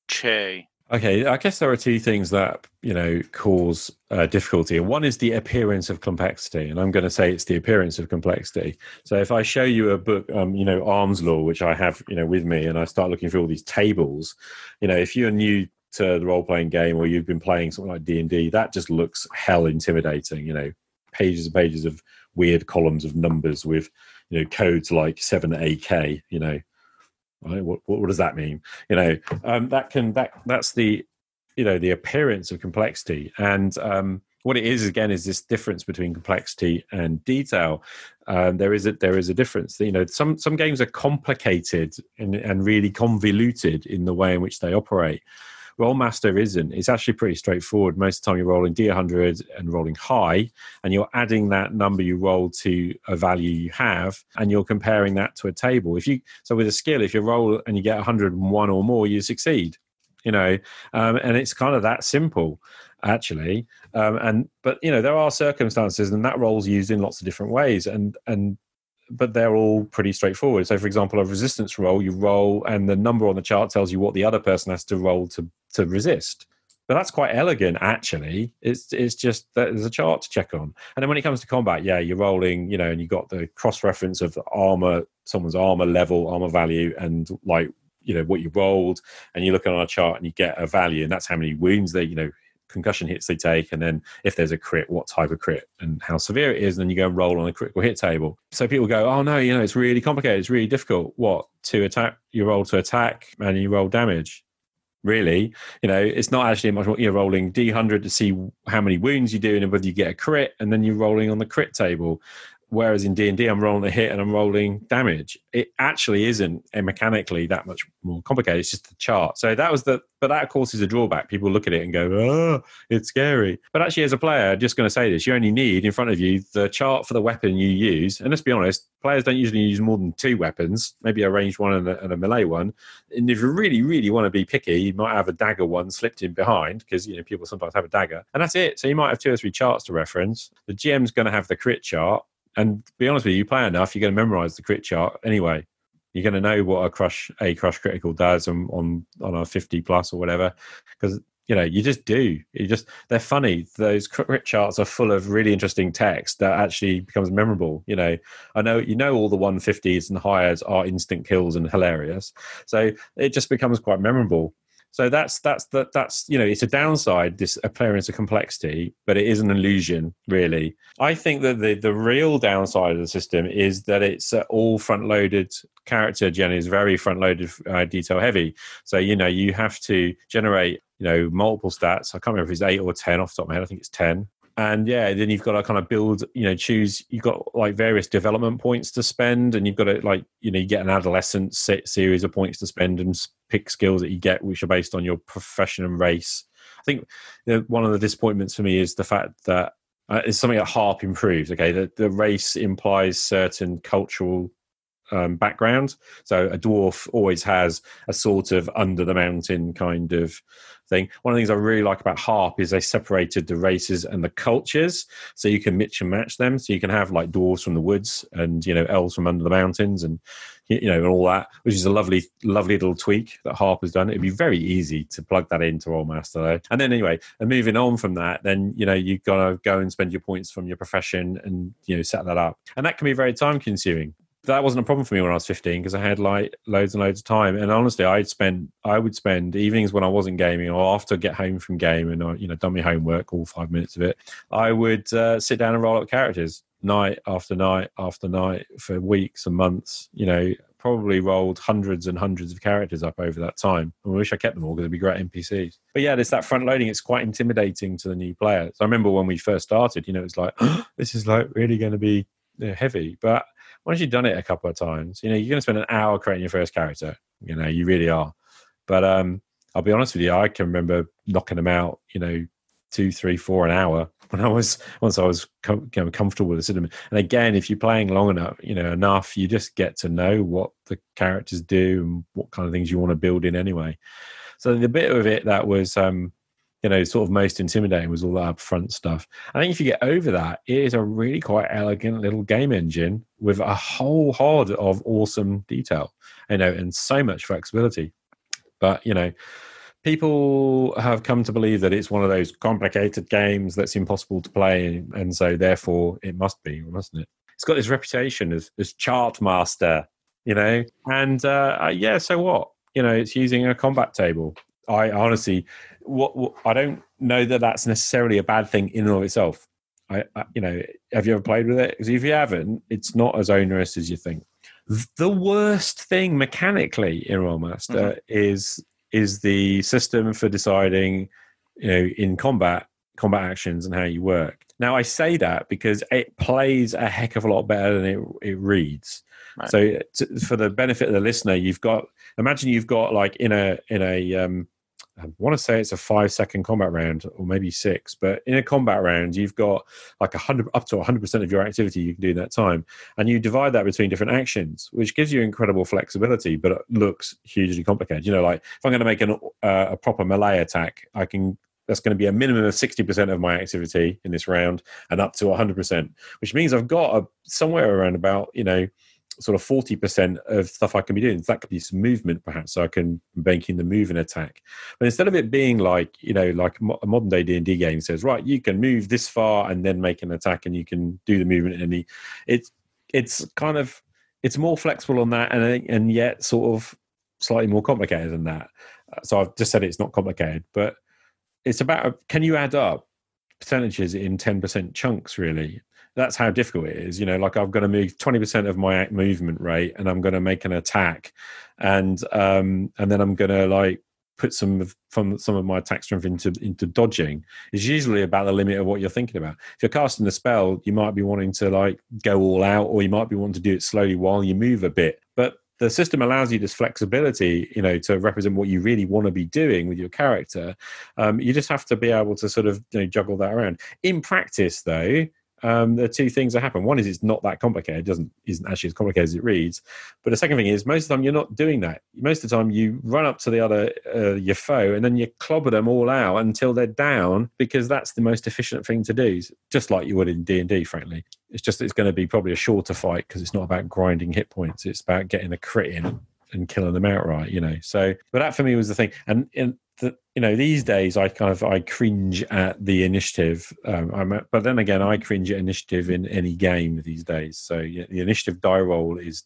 Che. Okay, I guess there are two things that you know cause uh, difficulty, and one is the appearance of complexity, and I'm going to say it's the appearance of complexity. So if I show you a book, um, you know, Arms Law, which I have, you know, with me, and I start looking through all these tables, you know, if you're new to the role playing game or you've been playing something like D and D, that just looks hell intimidating. You know, pages and pages of weird columns of numbers with you know codes like seven AK, you know Right? What, what, what does that mean? You know, um, that can that that's the you know the appearance of complexity and um, what it is again is this difference between complexity and detail. Um, there is a there is a difference. You know, some some games are complicated and, and really convoluted in the way in which they operate. Rolemaster isn't. It's actually pretty straightforward. Most of the time, you're rolling D100 and rolling high, and you're adding that number you roll to a value you have, and you're comparing that to a table. If you so with a skill, if you roll and you get 101 or more, you succeed. You know, um, and it's kind of that simple actually um, and but you know there are circumstances and that role's used in lots of different ways and and but they're all pretty straightforward. So, for example, a resistance roll, you roll, and the number on the chart tells you what the other person has to roll to to resist. But that's quite elegant, actually. It's it's just that there's a chart to check on. And then when it comes to combat, yeah, you're rolling, you know, and you've got the cross reference of armor, someone's armor level, armor value, and like you know what you rolled, and you look on a chart and you get a value, and that's how many wounds they, you know, concussion hits they take, and then if there's a crit, what type of crit and how severe it is, and then you go and roll on a critical hit table. So people go, oh no, you know, it's really complicated, it's really difficult. What to attack? You roll to attack, and you roll damage. Really, you know, it's not actually much more. You're rolling d100 to see how many wounds you do and whether you get a crit, and then you're rolling on the crit table whereas in D&D I'm rolling a hit and I'm rolling damage. It actually isn't eh, mechanically that much more complicated. It's just the chart. So that was the but that of course is a drawback. People look at it and go, "Oh, it's scary." But actually as a player, I'm just going to say this, you only need in front of you the chart for the weapon you use. And let's be honest, players don't usually use more than two weapons, maybe a ranged one and a, and a melee one. And if you really really want to be picky, you might have a dagger one slipped in behind because you know people sometimes have a dagger. And that's it. So you might have two or three charts to reference. The GM's going to have the crit chart and be honest with you, you play enough, you're going to memorize the crit chart anyway. You're going to know what a crush a crush critical does on on, on a 50 plus or whatever, because you know you just do. You just they're funny. Those crit charts are full of really interesting text that actually becomes memorable. You know, I know you know all the 150s and higher are instant kills and hilarious, so it just becomes quite memorable. So that's that's that that's you know it's a downside this appearance of complexity, but it is an illusion really. I think that the the real downside of the system is that it's uh, all front loaded. Character gen is very front loaded, uh, detail heavy. So you know you have to generate you know multiple stats. I can't remember if it's eight or ten off the top of my head. I think it's ten and yeah then you've got to kind of build you know choose you've got like various development points to spend and you've got to like you know you get an adolescent series of points to spend and pick skills that you get which are based on your profession and race. I think you know, one of the disappointments for me is the fact that uh, it's something that harp improves okay? The, the race implies certain cultural um, background. So a dwarf always has a sort of under the mountain kind of thing. One of the things I really like about Harp is they separated the races and the cultures, so you can mix and match them. So you can have like dwarves from the woods and you know elves from under the mountains and you know and all that, which is a lovely, lovely little tweak that Harp has done. It'd be very easy to plug that into Rolemaster though. And then anyway, and moving on from that, then you know you've got to go and spend your points from your profession and you know set that up, and that can be very time consuming that wasn't a problem for me when I was 15 because I had like loads and loads of time. And honestly, I'd spend, I would spend evenings when I wasn't gaming or after I get home from game and I, you know, done my homework, all five minutes of it, I would uh, sit down and roll up characters night after night after night for weeks and months, you know, probably rolled hundreds and hundreds of characters up over that time. I wish I kept them all because they'd be great NPCs. But yeah, there's that front loading. It's quite intimidating to the new players. I remember when we first started, you know, it's like, this is like really going to be heavy. But once you've done it a couple of times, you know, you're going to spend an hour creating your first character. You know, you really are. But um, I'll be honest with you, I can remember knocking them out, you know, two, three, four an hour when I was once I was com- comfortable with the system. And again, if you're playing long enough, you know, enough, you just get to know what the characters do and what kind of things you want to build in anyway. So the bit of it that was um, you know, sort of most intimidating was all that upfront stuff. I think if you get over that, it is a really quite elegant little game engine with a whole horde of awesome detail, you know, and so much flexibility. But, you know, people have come to believe that it's one of those complicated games that's impossible to play, and so therefore it must be, mustn't it? It's got this reputation as, as chart master, you know, and uh, uh yeah, so what? You know, it's using a combat table. I honestly what, what, I don't know that that's necessarily a bad thing in and of itself. I, I you know, have you ever played with it? Because if you haven't, it's not as onerous as you think. The worst thing mechanically in Rolemaster mm-hmm. is is the system for deciding, you know, in combat combat actions and how you work. Now I say that because it plays a heck of a lot better than it it reads. Right. So to, for the benefit of the listener, you've got imagine you've got like in a in a um, I want to say it's a five second combat round or maybe six, but in a combat round, you've got like a hundred up to 100% of your activity you can do in that time. And you divide that between different actions, which gives you incredible flexibility, but it looks hugely complicated. You know, like if I'm going to make an, uh, a proper melee attack, I can that's going to be a minimum of 60% of my activity in this round and up to 100%, which means I've got a, somewhere around about, you know, sort of 40% of stuff I can be doing. That could be some movement, perhaps, so I can bank in the move and attack. But instead of it being like, you know, like a modern day D&D game says, right, you can move this far and then make an attack and you can do the movement. And the, it's, it's kind of, it's more flexible on that and, and yet sort of slightly more complicated than that. So I've just said it's not complicated, but it's about, can you add up percentages in 10% chunks really that's how difficult it is. You know, like I've got to move twenty percent of my movement rate, and I'm going to make an attack, and um, and then I'm going to like put some of from some of my attack strength into into dodging is usually about the limit of what you're thinking about. If you're casting a spell, you might be wanting to like go all out, or you might be wanting to do it slowly while you move a bit. But the system allows you this flexibility, you know, to represent what you really want to be doing with your character. Um, you just have to be able to sort of you know, juggle that around. In practice, though, um, there are two things that happen. One is it's not that complicated; it doesn't isn't actually as complicated as it reads. But the second thing is most of the time you're not doing that. Most of the time you run up to the other uh, your foe and then you clobber them all out until they're down because that's the most efficient thing to do. Just like you would in D and D, frankly. It's just it's going to be probably a shorter fight because it's not about grinding hit points. It's about getting a crit in and killing them outright. You know. So, but that for me was the thing. And in the, you know these days I kind of I cringe at the initiative, um, but then again I cringe at initiative in any game these days. So yeah, the initiative die roll is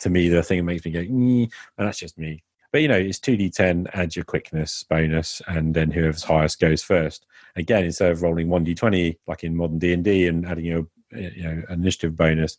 to me the thing that makes me go, and that's just me. But you know it's two d ten, add your quickness bonus, and then whoever's highest goes first. Again, instead of rolling one d twenty like in modern D and D and adding your you know initiative bonus,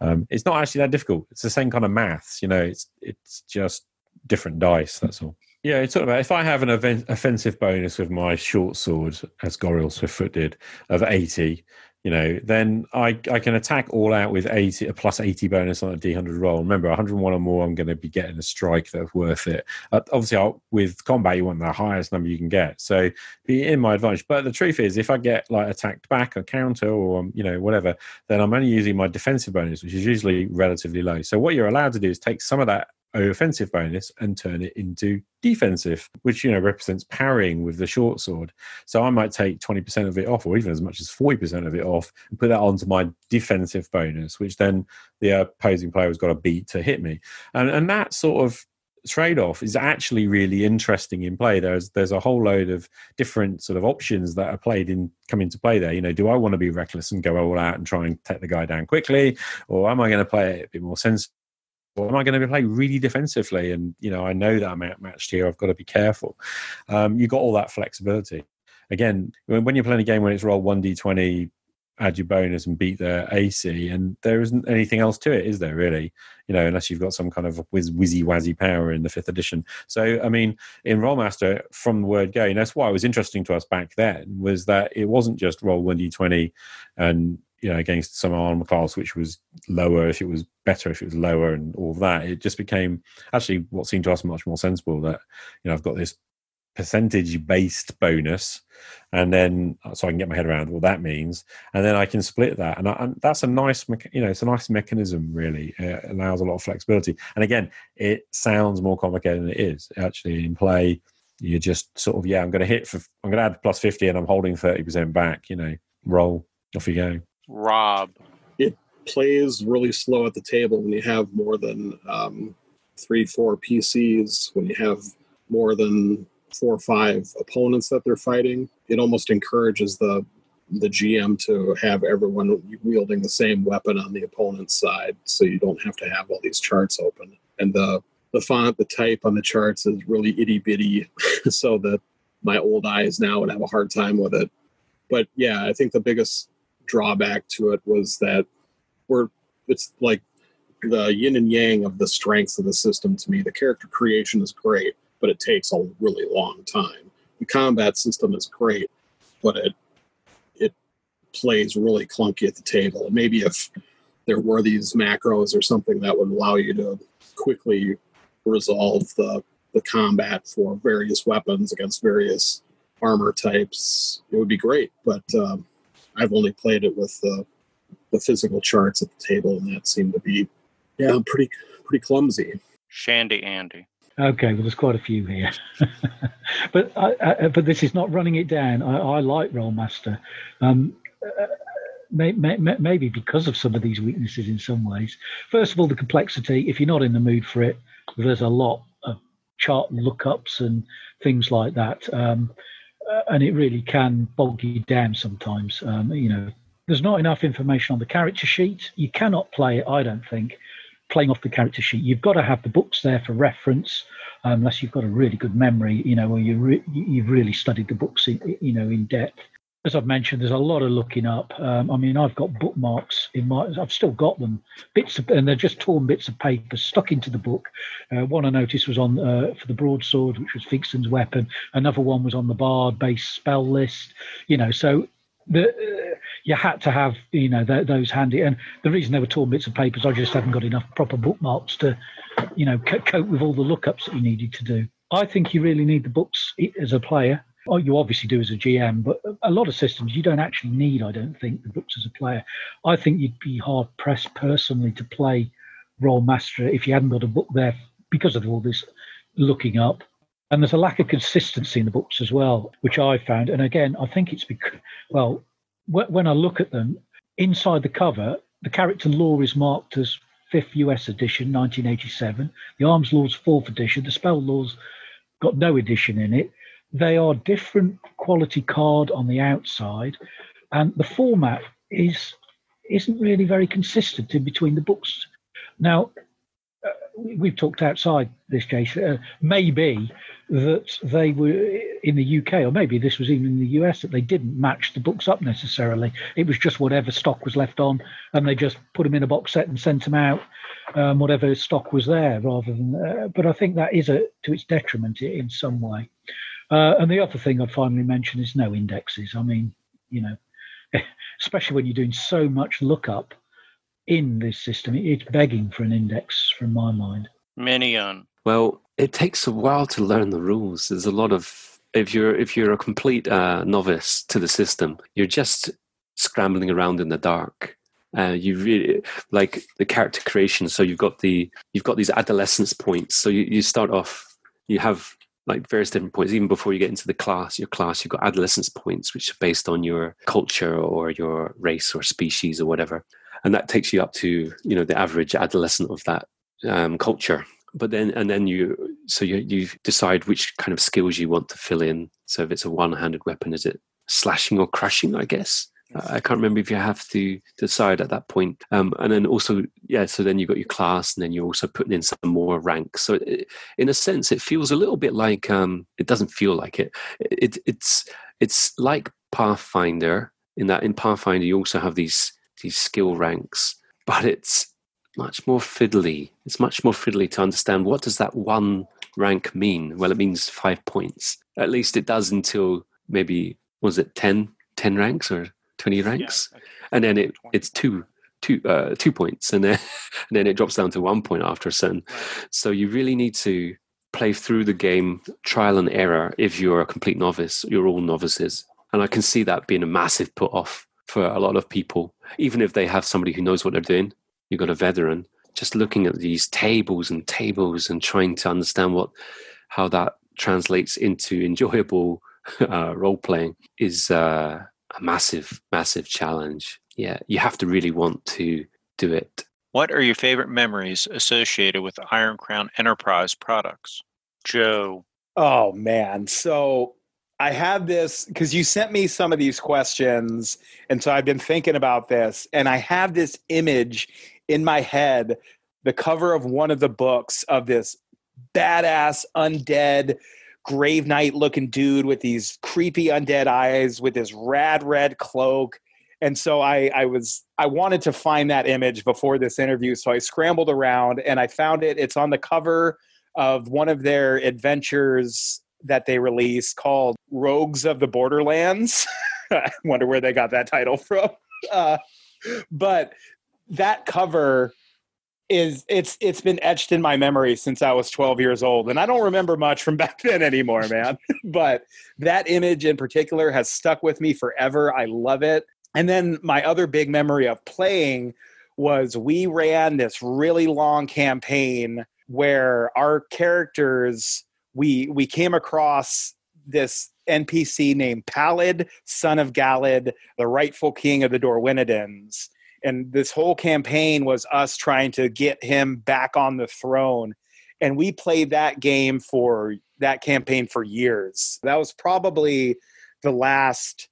um, it's not actually that difficult. It's the same kind of maths. You know, it's it's just different dice. That's all. Yeah, it's talking about if I have an offensive bonus with my short sword, as Goriel Swiftfoot did, of 80, you know, then I, I can attack all out with 80 a plus 80 bonus on a D100 roll. Remember, 101 or more, I'm going to be getting a strike that's worth it. Uh, obviously, I'll, with combat, you want the highest number you can get. So be in my advantage. But the truth is, if I get like attacked back or counter or, um, you know, whatever, then I'm only using my defensive bonus, which is usually relatively low. So what you're allowed to do is take some of that offensive bonus and turn it into defensive, which you know represents parrying with the short sword. So I might take 20% of it off, or even as much as 40% of it off, and put that onto my defensive bonus, which then the opposing player has got to beat to hit me. And and that sort of trade-off is actually really interesting in play there's there's a whole load of different sort of options that are played in come into play there you know do i want to be reckless and go all out and try and take the guy down quickly or am i going to play it a bit more sensible am I going to play really defensively? And you know, I know that I'm outmatched here. I've got to be careful. Um, you got all that flexibility. Again, when you're playing a game when it's roll one d20, add your bonus and beat the AC, and there isn't anything else to it, is there? Really, you know, unless you've got some kind of whiz whizzy wazzy power in the fifth edition. So, I mean, in Rolemaster, from the word go, and that's why it was interesting to us back then was that it wasn't just roll one d20 and you know against some armor class which was lower if it was better if it was lower and all that it just became actually what seemed to us much more sensible that you know i've got this percentage based bonus and then uh, so i can get my head around what that means and then i can split that. And, I, and that's a nice you know it's a nice mechanism really. It allows a lot of flexibility. And again it sounds more complicated than it is. Actually in play you're just sort of yeah i'm going to hit for i'm going to add plus 50 and i'm holding 30% back you know roll off you go Rob. It plays really slow at the table when you have more than um, three, four PCs, when you have more than four or five opponents that they're fighting. It almost encourages the the GM to have everyone wielding the same weapon on the opponent's side, so you don't have to have all these charts open. And the the font, the type on the charts is really itty bitty, so that my old eyes now would have a hard time with it. But yeah, I think the biggest drawback to it was that we're it's like the yin and yang of the strengths of the system to me. The character creation is great, but it takes a really long time. The combat system is great, but it it plays really clunky at the table. And maybe if there were these macros or something that would allow you to quickly resolve the the combat for various weapons against various armor types, it would be great. But um, I've only played it with the the physical charts at the table, and that seemed to be yeah pretty pretty clumsy. Shandy Andy. Okay, well, there's quite a few here, but I, I, but this is not running it down. I, I like Rolemaster, um, uh, may, may, maybe because of some of these weaknesses in some ways. First of all, the complexity. If you're not in the mood for it, there's a lot of chart lookups and things like that. Um, uh, and it really can bog you down sometimes. Um, you know, there's not enough information on the character sheet. You cannot play it, I don't think, playing off the character sheet. You've got to have the books there for reference, unless you've got a really good memory, you know, or you re- you've really studied the books, in, you know, in depth as I've mentioned, there's a lot of looking up. Um, I mean, I've got bookmarks in my, I've still got them, bits of, and they're just torn bits of paper stuck into the book. Uh, one I noticed was on uh, for the broadsword, which was Theakston's weapon. Another one was on the bard base spell list. You know, so the uh, you had to have you know th- those handy. And the reason they were torn bits of paper is I just haven't got enough proper bookmarks to, you know, c- cope with all the lookups that you needed to do. I think you really need the books as a player Oh, you obviously do as a GM, but a lot of systems you don't actually need, I don't think, the books as a player. I think you'd be hard pressed personally to play Rolemaster if you hadn't got a book there because of all this looking up. And there's a lack of consistency in the books as well, which I found. And again, I think it's because, well, when I look at them, inside the cover, the character law is marked as fifth US edition, 1987. The arms law's fourth edition. The spell law's got no edition in it. They are different quality card on the outside, and the format is isn't really very consistent in between the books. Now, uh, we've talked outside this case. Uh, maybe that they were in the UK, or maybe this was even in the US, that they didn't match the books up necessarily. It was just whatever stock was left on, and they just put them in a box set and sent them out, um, whatever stock was there, rather than. Uh, but I think that is a to its detriment in some way. Uh, and the other thing I'd finally mention is no indexes. I mean, you know, especially when you're doing so much lookup in this system. It's begging for an index from my mind. Minion. Well, it takes a while to learn the rules. There's a lot of if you're if you're a complete uh, novice to the system, you're just scrambling around in the dark. Uh, you really like the character creation. So you've got the you've got these adolescence points. So you, you start off, you have like various different points. Even before you get into the class, your class, you've got adolescence points, which are based on your culture or your race or species or whatever, and that takes you up to you know the average adolescent of that um, culture. But then and then you so you you decide which kind of skills you want to fill in. So if it's a one-handed weapon, is it slashing or crushing? I guess. I can't remember if you have to decide at that point. Um, and then also, yeah, so then you've got your class and then you're also putting in some more ranks. So it, in a sense, it feels a little bit like, um, it doesn't feel like it. it. It's, it's like Pathfinder in that in Pathfinder, you also have these, these skill ranks, but it's much more fiddly. It's much more fiddly to understand what does that one rank mean? Well, it means five points. At least it does until maybe, was it 10, 10 ranks or 20 ranks yeah, and then it it's two two uh, two points and then and then it drops down to one point after a certain right. so you really need to play through the game trial and error if you're a complete novice you're all novices. And i can see that being a massive put off for a lot of people. Even if they have somebody who knows what they're doing you've got a veteran just looking at these tables and tables and trying to understand what how that translates into enjoyable uh, role playing is uh, a massive, massive challenge. Yeah, you have to really want to do it. What are your favorite memories associated with Iron Crown Enterprise products? Joe. Oh, man. So I have this because you sent me some of these questions. And so I've been thinking about this. And I have this image in my head the cover of one of the books of this badass undead grave knight looking dude with these creepy undead eyes with his rad red cloak. And so I, I was i wanted to find that image before this interview. So i scrambled around and i found it. It's on the cover of one of their adventures that they released called rogues of the borderlands. I wonder where they got that title from. Uh, but that cover is it's it's been etched in my memory since I was 12 years old and I don't remember much from back then anymore man. But that image in particular has stuck with me forever. I love it. And then my other big memory of playing was we ran this really long campaign where our characters we we came across this NPC named Pallid, son of Galad, the rightful king of the Dorwinidans and this whole campaign was us trying to get him back on the throne. And we played that game for that campaign for years. That was probably the last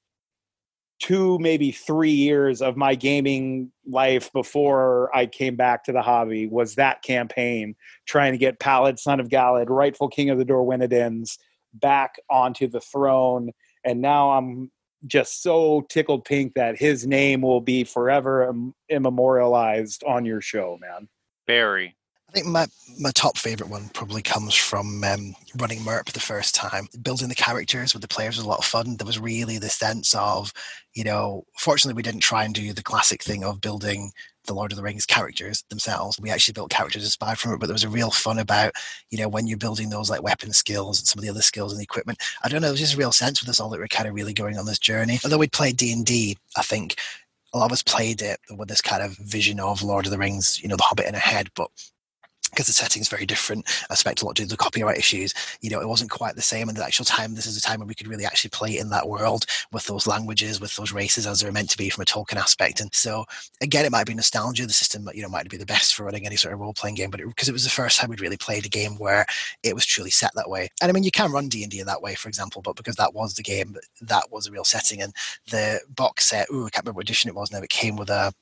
two maybe three years of my gaming life before i came back to the hobby was that campaign trying to get Pallid, son of galad rightful king of the dorwinidans back onto the throne. And now i'm just so tickled pink that his name will be forever immemorialized on your show, man. Barry. I think my, my top favorite one probably comes from um, running MERP the first time. Building the characters with the players was a lot of fun. There was really the sense of, you know, fortunately, we didn't try and do the classic thing of building the Lord of the Rings characters themselves. We actually built characters inspired from it, but there was a real fun about, you know, when you're building those like weapon skills and some of the other skills and equipment. I don't know, there was just a real sense with us all that we're kind of really going on this journey. Although we'd played D and D, I think a lot of us played it with this kind of vision of Lord of the Rings, you know, the Hobbit in our head, but because the setting is very different. I expect a lot due to the copyright issues. You know, it wasn't quite the same. And the actual time, this is a time when we could really actually play in that world with those languages, with those races as they're meant to be from a Tolkien aspect. And so, again, it might be nostalgia. The system, you know, might be the best for running any sort of role playing game, but because it, it, was the first time we'd really played a game where it was truly set that way. And I mean, you can run D and D in that way, for example, but because that was the game, that was a real setting. And the box set, ooh, I can't remember what edition it was now. It came with a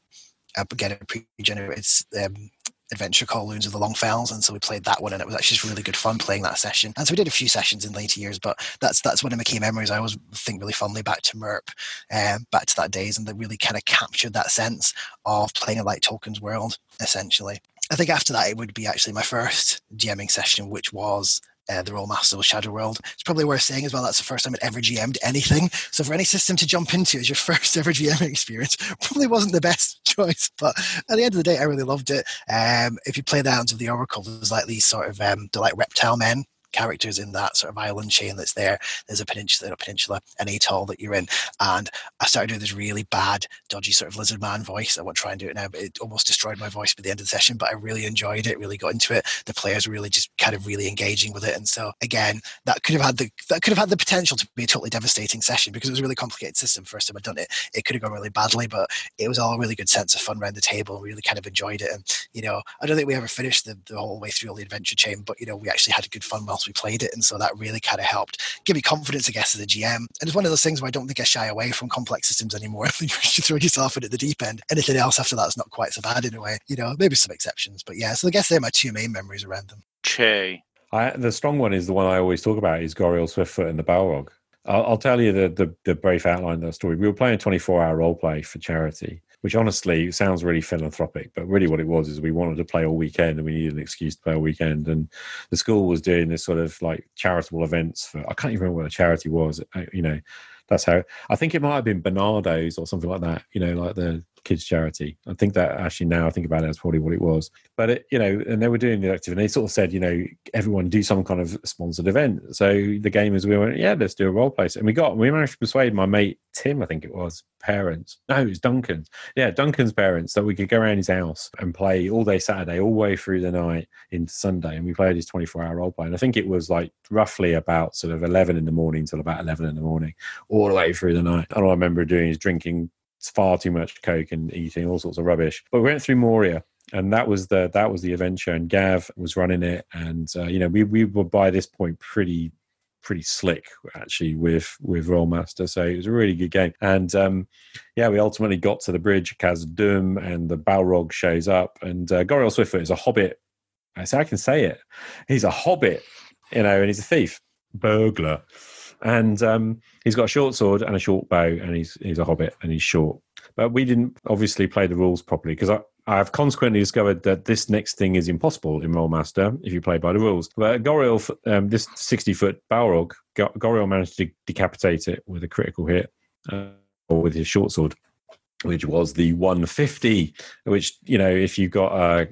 again a pre-generated um, adventure called Loons of the Longfells, and so we played that one, and it was actually just really good fun playing that session. And so we did a few sessions in later years, but that's that's one of my key memories. I always think really fondly back to MERP, um, back to that days, and that really kind of captured that sense of playing a like Tolkien's world, essentially. I think after that, it would be actually my first DMing session, which was uh, the Rolemaster was Shadow World. It's probably worth saying as well that's the first time it ever GM'd anything. So for any system to jump into as your first ever GM experience, probably wasn't the best choice. But at the end of the day, I really loved it. Um, if you play the Hounds of the Oracle, there's like these sort of um, they're like reptile men characters in that sort of island chain that's there. There's a peninsula, a peninsula, an atoll that you're in, and I started doing this really bad, dodgy sort of lizard man voice. I won't try and do it now, but it almost destroyed my voice by the end of the session. But I really enjoyed it, really got into it. The players were really just kind of really engaging with it, and so again, that could have had the that could have had the potential to be a totally devastating session because it was a really complicated system. First time I'd done it, it could have gone really badly, but it was all a really good sense of fun around the table. really kind of enjoyed it, and you know, I don't think we ever finished the, the whole way through all the adventure chain, but you know, we actually had a good fun whilst we played it, and so that really kind of helped give me confidence, I guess, as a GM. And it's one of those things where I don't think I shy away from complex systems anymore. If you throw yourself in at the deep end. Anything else after that is not quite so bad in a way. You know, maybe some exceptions, but yeah. So I guess they're my two main memories around them. Che. I, the strong one is the one I always talk about is Goriel Swiftfoot and the Balrog. I'll, I'll tell you the, the, the brief outline of that story. We were playing a 24 hour role play for charity, which honestly sounds really philanthropic, but really what it was is we wanted to play all weekend and we needed an excuse to play all weekend. And the school was doing this sort of like charitable events for, I can't even remember what the charity was. Uh, you know, that's how, I think it might have been Barnardo's or something like that, you know, like the kids charity. I think that actually now I think about it, that's probably what it was. But it, you know, and they were doing the elective, and they sort of said, you know, everyone do some kind of sponsored event. So the gamers we went, yeah, let's do a role play. And we got, we managed to persuade my mate Tim, I think it was, parents. No, it was Duncan's. Yeah, Duncan's parents that we could go around his house and play all day Saturday, all the way through the night into Sunday, and we played his twenty-four hour role play. And I think it was like roughly about sort of eleven in the morning till about eleven in the morning, all the way through the night. And all I remember doing is drinking far too much coke and eating all sorts of rubbish. But we went through Moria, and that was the that was the adventure. And Gav was running it, and uh, you know we we were by this point pretty pretty slick actually with with Rolemaster. So it was a really good game. And um, yeah, we ultimately got to the bridge, Khazad-dûm, and the Balrog shows up. And uh, Goriel Swiftfoot is a hobbit. I say I can say it. He's a hobbit, you know, and he's a thief, burglar and um, he's got a short sword and a short bow, and he's he's a hobbit and he's short. But we didn't obviously play the rules properly because I. I've consequently discovered that this next thing is impossible in Rolemaster if you play by the rules. But Goriel, um, this 60 foot Balrog, Goriel managed to decapitate it with a critical hit uh, or with his short sword, which was the 150. Which, you know, if you got a,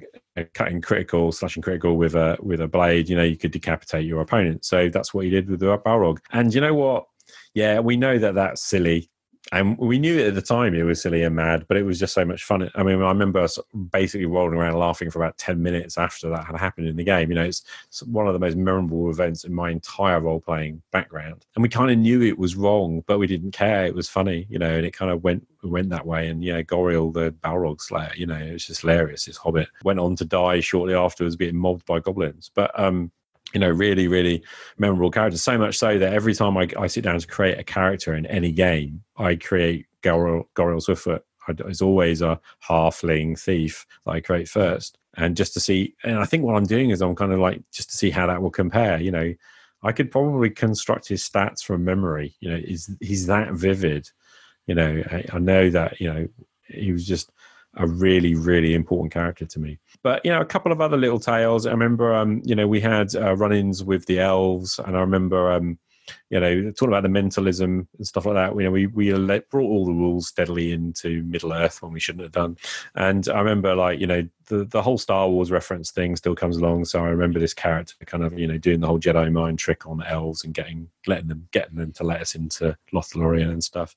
cutting critical, slashing critical with a with a blade, you know, you could decapitate your opponent. So that's what he did with the Balrog. And you know what? Yeah, we know that that's silly and we knew it at the time it was silly and mad, but it was just so much fun. I mean, I remember us basically rolling around laughing for about 10 minutes after that had happened in the game. You know, it's, one of the most memorable events in my entire role playing background. And we kind of knew it was wrong, but we didn't care. It was funny, you know, and it kind of went went that way. And yeah, Goriel, the Balrog Slayer, you know, it was just hilarious. This hobbit went on to die shortly afterwards, being mobbed by goblins. But um, you know, really, really memorable characters. So much so that every time I, I sit down to create a character in any game, I create Goriel, Goriel Swiftfoot. It's always a halfling thief that I create first. And just to see, and I think what I'm doing is I'm kind of like just to see how that will compare. You know, I could probably construct his stats from memory. You know, is he's that vivid? You know, I, I know that you know he was just a really, really important character to me. But you know, a couple of other little tales. I remember, um, you know, we had uh, run-ins with the elves, and I remember, um, you know, talking about the mentalism and stuff like that. You know, we we let, brought all the rules steadily into Middle Earth when we shouldn't have done. And I remember, like, you know, the the whole Star Wars reference thing still comes along. So I remember this character kind of, you know, doing the whole Jedi mind trick on the elves and getting letting them getting them to let us into Lothlorien and stuff.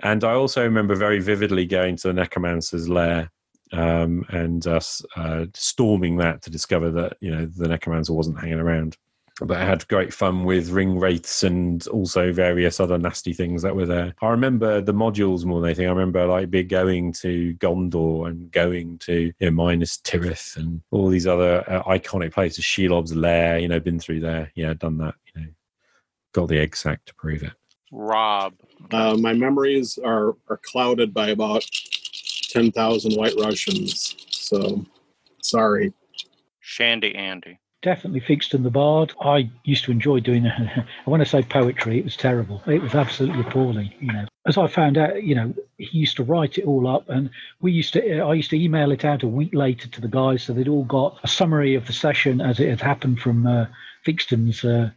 And I also remember very vividly going to the necromancer's lair um, and us uh, storming that to discover that you know the necromancer wasn't hanging around. But I had great fun with ring wraiths and also various other nasty things that were there. I remember the modules more than anything. I remember like be going to Gondor and going to you know, Minas Tirith and all these other uh, iconic places. Shelob's lair, you know, been through there. Yeah, done that. You know, got the egg sack to prove it. Rob. Uh, my memories are, are clouded by about 10,000 white Russians. So, sorry. Shandy Andy. Definitely Theakston the Bard. I used to enjoy doing it. I want to say poetry. It was terrible. It was absolutely appalling. You know, as I found out, you know, he used to write it all up, and we used to. I used to email it out a week later to the guys, so they'd all got a summary of the session as it had happened from uh, Theakston's, uh,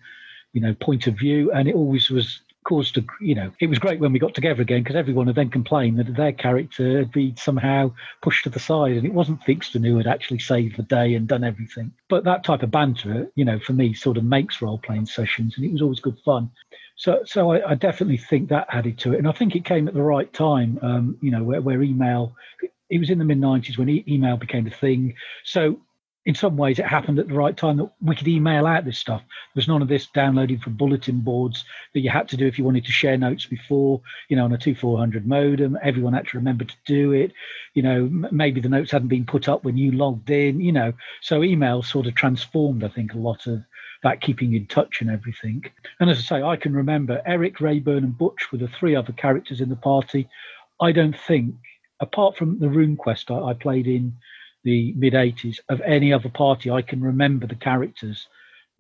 you know, point of view, and it always was caused a, you know, it was great when we got together again because everyone had then complained that their character had been somehow pushed to the side, and it wasn't Theakston who had actually saved the day and done everything. But that type of banter, you know, for me, sort of makes role playing sessions, and it was always good fun. So, so I, I, definitely think that added to it, and I think it came at the right time. Um, you know, where, where email, it was in the mid '90s when e- email became a thing. So, in some ways, it happened at the right time that we could email out this stuff. There's none of this downloading from bulletin boards that you had to do if you wanted to share notes before. You know, on a two four hundred modem, everyone had to remember to do it. You know, maybe the notes hadn't been put up when you logged in. You know, so email sort of transformed, I think, a lot of that keeping in touch and everything. And as I say, I can remember Eric, Rayburn, and Butch were the three other characters in the party. I don't think, apart from the RuneQuest I, I played in the mid 80s, of any other party I can remember the characters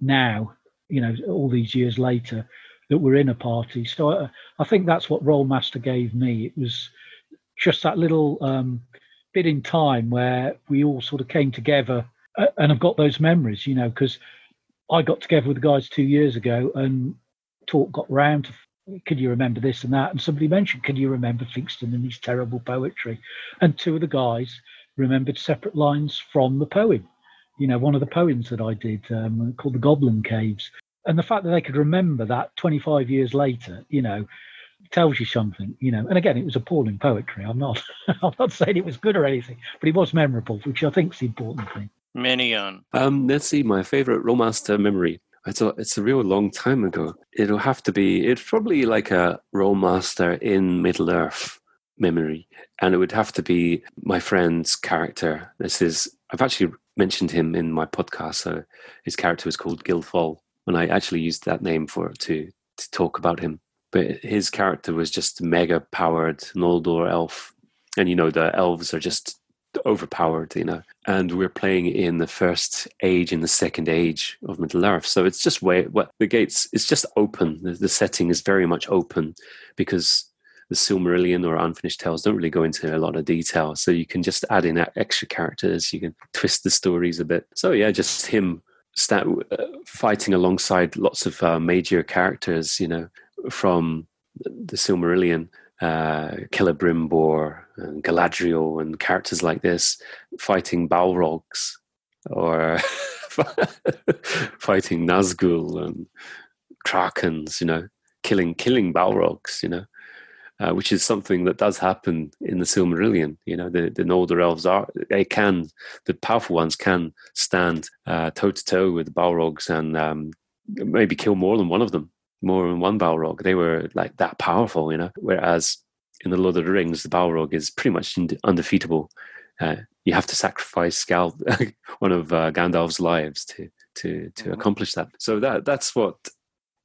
now, you know, all these years later that were in a party. So I, I think that's what Rolemaster gave me. It was just that little um, bit in time where we all sort of came together uh, and I've got those memories, you know, because I got together with the guys two years ago and talk got round to could you remember this and that? And somebody mentioned, can you remember Theakston and his terrible poetry? And two of the guys remembered separate lines from the poem. You know, one of the poems that I did um, called The Goblin Caves. And the fact that they could remember that 25 years later, you know, tells you something, you know. And again, it was appalling poetry. I'm not, I'm not saying it was good or anything, but it was memorable, which I think is the important thing. Minion. Um, let's see, my favorite Rolemaster memory. It's a, it's a real long time ago. It'll have to be, it's probably like a Rolemaster in Middle Earth memory. And it would have to be my friend's character. This is, I've actually mentioned him in my podcast. So his character was called Gilfall. And I actually used that name for to, to talk about him. But his character was just mega powered, Noldor elf. And you know, the elves are just overpowered, you know. And we're playing in the first age and the second age of Middle Earth, so it's just way what the gates. It's just open. The, the setting is very much open because the Silmarillion or Unfinished Tales don't really go into a lot of detail. So you can just add in extra characters. You can twist the stories a bit. So yeah, just him start uh, fighting alongside lots of uh, major characters. You know, from the Silmarillion uh, Celebrimbor and Galadriel and characters like this fighting Balrogs or fighting Nazgul and Krakens, you know, killing killing Balrogs, you know, uh, which is something that does happen in the Silmarillion. You know, the the Noldor elves are they can the powerful ones can stand toe to toe with the Balrogs and um, maybe kill more than one of them more than one Balrog. They were like that powerful, you know. Whereas in the Lord of the Rings, the Balrog is pretty much undefeatable. Uh, you have to sacrifice Gal, one of uh, Gandalf's lives to to to mm-hmm. accomplish that. So that that's what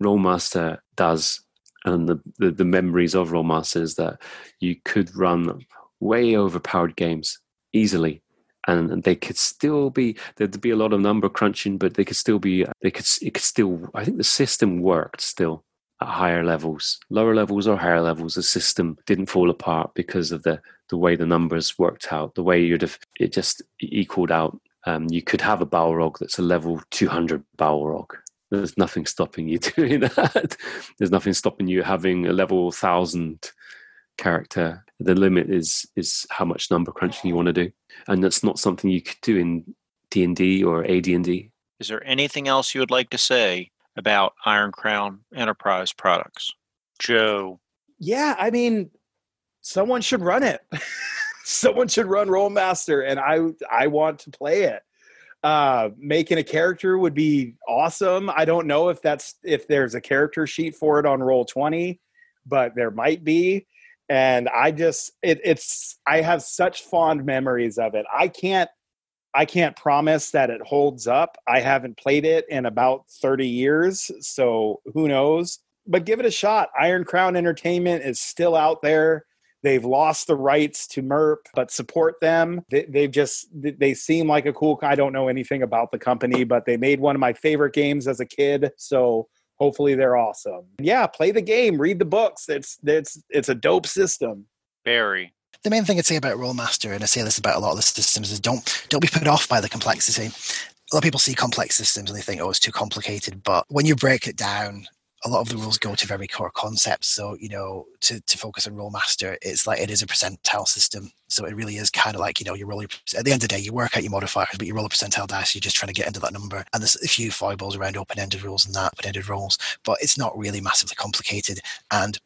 Rolemaster does, and the, the the memories of Rolemaster is that you could run way overpowered games easily and, and they could still be there'd be a lot of number crunching, but they could still be they could it could still I think the system worked still at higher levels, lower levels or higher levels. The system didn't fall apart because of the the way the numbers worked out, the way you'd have it just equaled out. Um, you could have a Balrog that's a level 200 Balrog. There's nothing stopping you doing that. There's nothing stopping you having a level 1000 character. The limit is is how much number crunching you want to do, and that's not something you could do in D and D or AD&D. Is there anything else you would like to say about Iron Crown Enterprise products, Joe? Yeah, I mean, someone should run it. someone should run Rolemaster, and I I want to play it. Uh, making a character would be awesome. I don't know if that's if there's a character sheet for it on Roll Twenty, but there might be. And i just it, it's i have such fond memories of it. I can't i can't promise that it holds up. I haven't played it in about 30 years so who knows? But give it a shot. Iron crown entertainment is still out there they've lost the rights to merp but support them they, they've just they seem like a cool i don't know anything about the company but they made one of my favorite games as a kid so hopefully they're awesome. Yeah, play the game, read the books. It's it's it's a dope system. Very. The main thing I'd say about Rolemaster, and I say this about a lot of the systems, is don't don't be put off by the complexity. A lot of people see complex systems and they think, oh, it's too complicated. But when you break it down a lot of the rules go to very core concepts. So, you know, to, to focus on Rolemaster, it's like it is a percentile system. So it really is kind of like, you know, you roll your, at the end of the day, you work out your modifiers, but you roll a percentile dice, you're just trying to get into that number. And there's a few foibles around open ended rules and that, open ended rolls, but it's not really massively complicated. And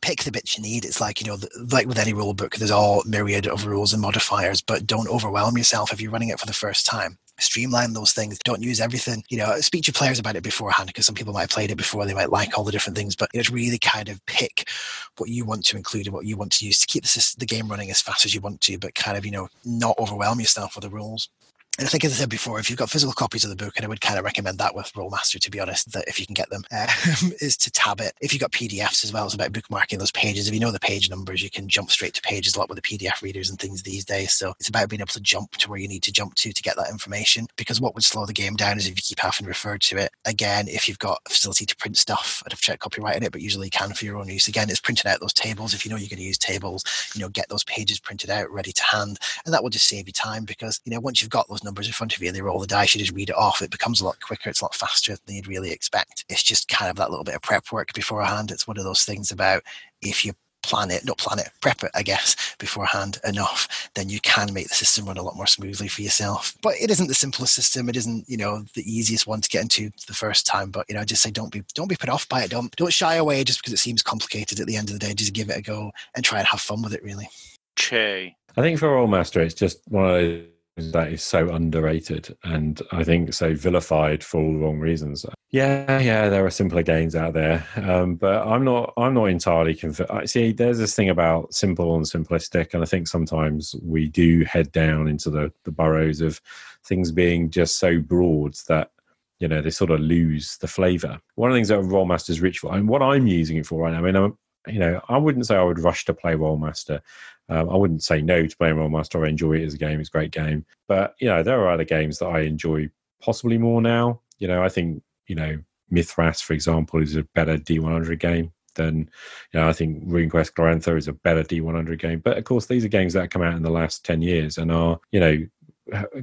pick the bits you need. It's like, you know, like with any rule book, there's all myriad of rules and modifiers, but don't overwhelm yourself if you're running it for the first time streamline those things. Don't use everything. You know, speak to players about it beforehand because some people might have played it before. They might like all the different things, but it's really kind of pick what you want to include and what you want to use to keep the, the game running as fast as you want to, but kind of, you know, not overwhelm yourself with the rules and I think, as I said before, if you've got physical copies of the book, and I would kind of recommend that with Rolemaster, to be honest, that if you can get them, uh, is to tab it. If you've got PDFs as well, it's about bookmarking those pages. If you know the page numbers, you can jump straight to pages a lot with the PDF readers and things these days. So it's about being able to jump to where you need to jump to to get that information. Because what would slow the game down is if you keep having to refer to it. Again, if you've got a facility to print stuff, I'd have checked copyright in it, but usually can for your own use. Again, it's printing out those tables. If you know you're going to use tables, you know, get those pages printed out, ready to hand. And that will just save you time because, you know, once you've got those numbers in front of you, they roll the dice, you just read it off. It becomes a lot quicker. It's a lot faster than you'd really expect. It's just kind of that little bit of prep work beforehand. It's one of those things about if you plan it, not plan it, prep it, I guess, beforehand enough, then you can make the system run a lot more smoothly for yourself. But it isn't the simplest system. It isn't, you know, the easiest one to get into the first time. But you know, I just say don't be don't be put off by it. Don't don't shy away just because it seems complicated at the end of the day. Just give it a go and try and have fun with it really. Che. I think for Rolemaster, it's just one of those that is so underrated and I think so vilified for all the wrong reasons. Yeah, yeah, there are simpler games out there, um, but I'm not. I'm not entirely convinced. See, there's this thing about simple and simplistic, and I think sometimes we do head down into the the burrows of things being just so broad that you know they sort of lose the flavor. One of the things that Rolemaster's rich for, and what I'm using it for right now. I mean, I'm, you know, I wouldn't say I would rush to play Rolemaster. Um, I wouldn't say no to playing Rolemaster. I enjoy it as a game; it's a great game. But you know, there are other games that I enjoy possibly more now. You know, I think you know Mythras, for example, is a better D100 game than you know. I think RuneQuest Glorantha is a better D100 game. But of course, these are games that come out in the last ten years and are you know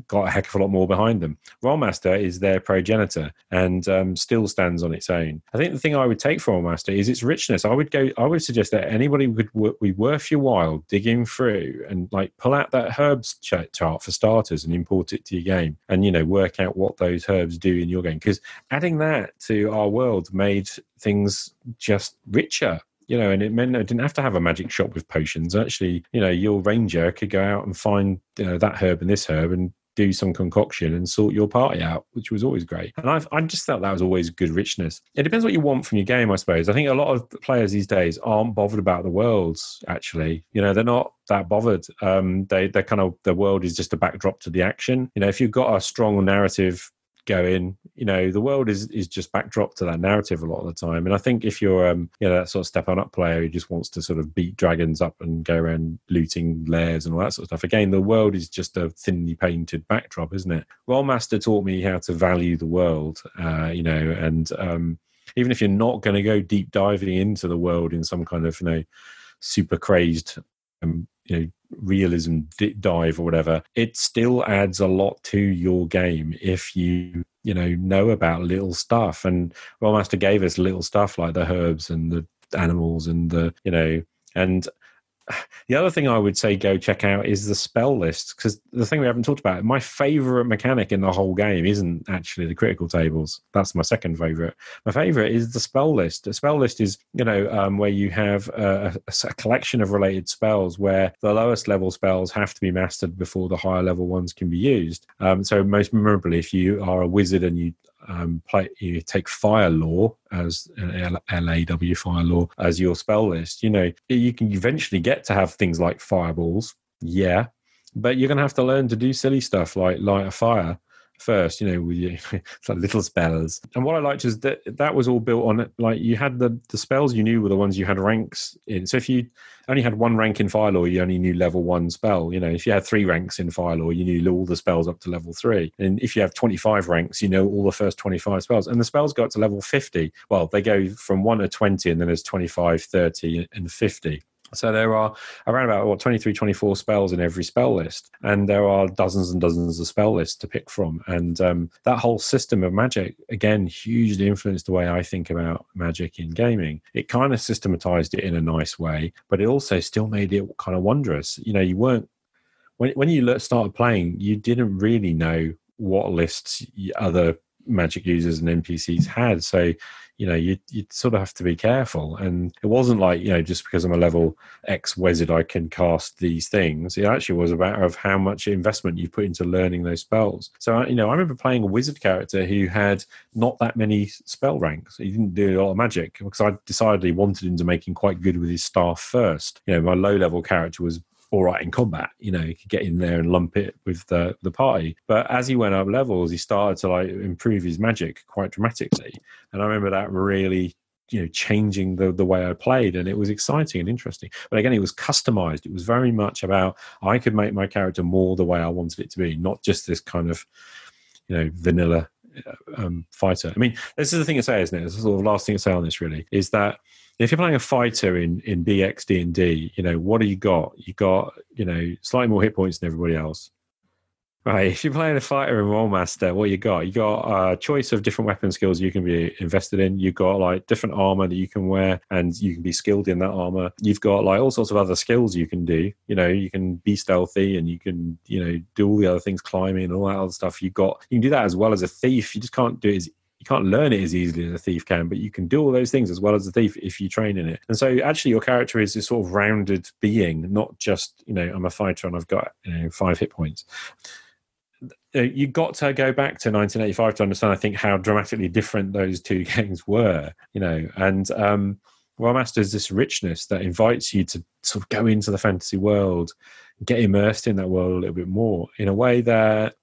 got a heck of a lot more behind them. Rolemaster is their progenitor and um, still stands on its own. I think the thing I would take from Rolemaster is its richness. I would go. I would suggest that anybody would be worth your while digging through and like pull out that herbs chart for starters and import it to your game, and you know work out what those herbs do in your game. Because adding that to our world made things just richer you know, and it meant I didn't have to have a magic shop with potions. Actually, you know, your ranger could go out and find you know, that herb and this herb and do some concoction and sort your party out, which was always great. And I've, I just felt that was always good richness. It depends what you want from your game, I suppose. I think a lot of players these days aren't bothered about the worlds. Actually, you know, they're not that bothered. Um, they they're kind of the world is just a backdrop to the action. You know, if you've got a strong narrative going you know the world is is just backdrop to that narrative a lot of the time. And i think if you're um you know that sort of step on up player who just wants to sort of beat dragons up and go around looting lairs and all that sort of stuff again the world is just a thinly painted backdrop isn't it? Rolemaster taught me how to value the world uh you know and um even if you're not going to go deep diving into the world in some kind of you know super crazed um, you know realism dive or whatever it still adds a lot to your game if you you know know about little stuff. And Rolemaster gave us little stuff like the herbs and the animals and the you know and the other thing I would say go check out is the spell list because the thing we haven't talked about, my favorite mechanic in the whole game isn't actually the critical tables. That's my second favorite. My favorite is the spell list. The spell list is you know um, where you have a, a, collection of related spells where the lowest level spells have to be mastered before the higher level ones can be used. Um, so most memorably, if you are a wizard and you um, play, you take fire law as uh, LAW fire law as your spell list, you know, you can eventually get to have things like fireballs. Yeah. But you're going to have to learn to do silly stuff like light a fire first, you know, with you, it's like little spells. And what I liked is that that was all built on it. Like you had the the spells you knew were the ones you had ranks in. So if you only had one rank in Fire Law, you only knew level one spell. You know, if you had three ranks in Fire Law, you knew all the spells up to level three. And if you have 25 ranks, you know all the first 25 spells. And the spells go up to level 50. Well, they go from one to 20, and then there's 25, 30, and 50. So there are around about what 23, 24 spells in every spell list, and there are dozens and dozens of spell lists to pick from. And um, that whole system of magic, again, hugely influenced the way I think about magic in gaming. It kind of systematized it in a nice way, but it also still made it kind of wondrous. You know, you weren't when when you started playing, you didn't really know what lists other magic users and NPCs had. So you know you you sort of have to be careful. And it wasn't like you know just because i'm a level x wizard i can cast these things. It actually was a matter of how much investment you put into learning those spells. So you know i remember playing a wizard character who had not that many spell ranks. He didn't do a lot of magic because i decided he wanted him to make him quite good with his staff first. You know my low level character was all right in combat. You know, he could get in there and lump it with the the party. But as he went up levels, he started to like improve his magic quite dramatically. And I remember that really you know changing the the way I played and it was exciting and interesting but again it was customized it was very much about I could make my character more the way I wanted it to be not just this kind of you know vanilla um, fighter I mean this is the thing to say isn't it this is the sort of last thing to say on this really is that if you're playing a fighter in in BX D and D, you know what do you got? You got you know slightly more hit points than everybody else. Right. If you're playing a fighter in Rolemaster, what you got? You got a choice of different weapon skills you can be invested in. You've got like different armor that you can wear and you can be skilled in that armor. You've got like all sorts of other skills you can do. You know, you can be stealthy and you can, you know, do all the other things, climbing and all that other stuff. You got you can do that as well as a thief. You just can't do it as you can't learn it as easily as a thief can, but you can do all those things as well as a thief if you train in it. And so actually your character is this sort of rounded being, not just, you know, I'm a fighter and I've got, you know, five hit points. Uh, you got to go back to 1985 to understand, I think, how dramatically different those two games were, you know, and um, Rolemaster is this richness that invites you to sort of go into the fantasy world, get immersed in that world a little bit more in a way that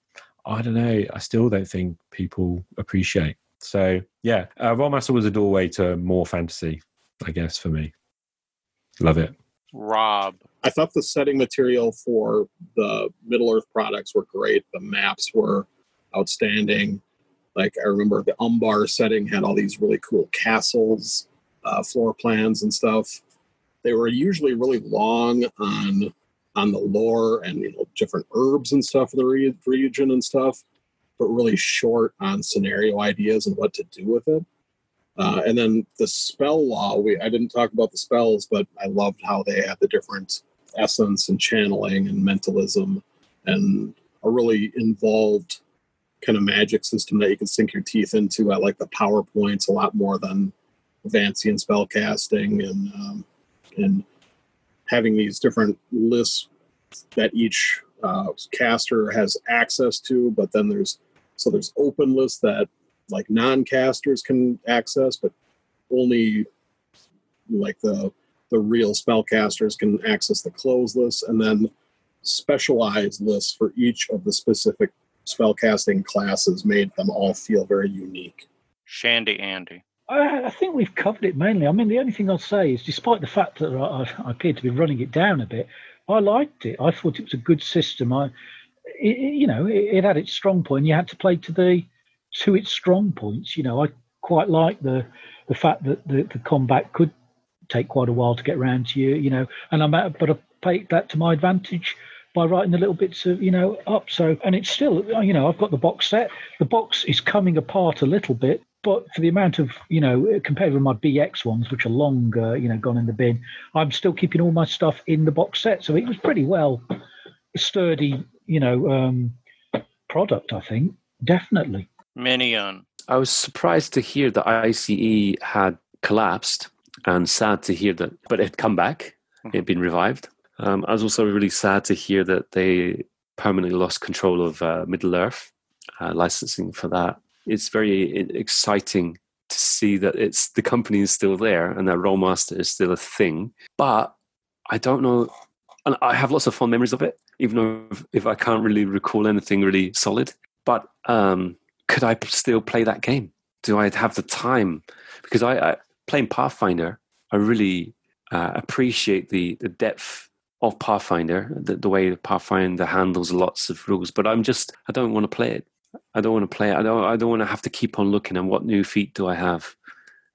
I don't know, I still don't think people appreciate. So yeah, uh, Master was a doorway to more fantasy, I guess, for me. Love it. Rob. I thought the setting material for the Middle Earth products were great. The maps were outstanding. Like I remember the Umbar setting had all these really cool castles, uh, floor plans, and stuff. They were usually really long on on the lore and you know different herbs and stuff in the re- region and stuff but really short on scenario ideas and what to do with it. Uh, and then the spell law, we I didn't talk about the spells, but I loved how they had the different essence and channeling and mentalism and a really involved kind of magic system that you can sink your teeth into. I like the power points a lot more than Vancian spell casting and um, and having these different lists that each uh, caster has access to, but then there's so there's open lists that like non-casters can access, but only like the the real spellcasters can access the closed list and then specialized lists for each of the specific spellcasting classes made them all feel very unique. Shandy Andy. I, I think we've covered it mainly. I mean, the only thing I'll say is, despite the fact that I, I appear to be running it down a bit, I liked it. I thought it was a good system. I it, you know, it, it, had its strong point. You had to play to the to its strong points. You know, I quite like the the fact that the, the combat could take quite a while to get around to you. You know, and I'm at, but I played that to my advantage by writing the little bits of you know up. So and it's still you know I've got the box set. The box is coming apart a little bit, but for the amount of you know compared with my BX ones, which are long, uh, you know, gone in the bin, I'm still keeping all my stuff in the box set. So it was pretty well sturdy you know, um, product. I think definitely. Minion. I was surprised to hear that ICE had collapsed, and sad to hear that, but it had come back. It had been revived. Um, I was also really sad to hear that they permanently lost control of uh, Middle Earth uh, licensing for that. It's very exciting to see that it's the company is still there and that Rolemaster is still a thing. But I don't know, and I have lots of fond memories of it even though if I can't really recall anything really solid. but um, could I still play that game? Do I have the time? Because I, I playing Pathfinder, I really uh, appreciate the the depth of Pathfinder, the, the way Pathfinder handles lots of rules. But I'm just I don't want to play it. I don't want to play it. I don't I don't want to have to keep on looking at what new feat do I have,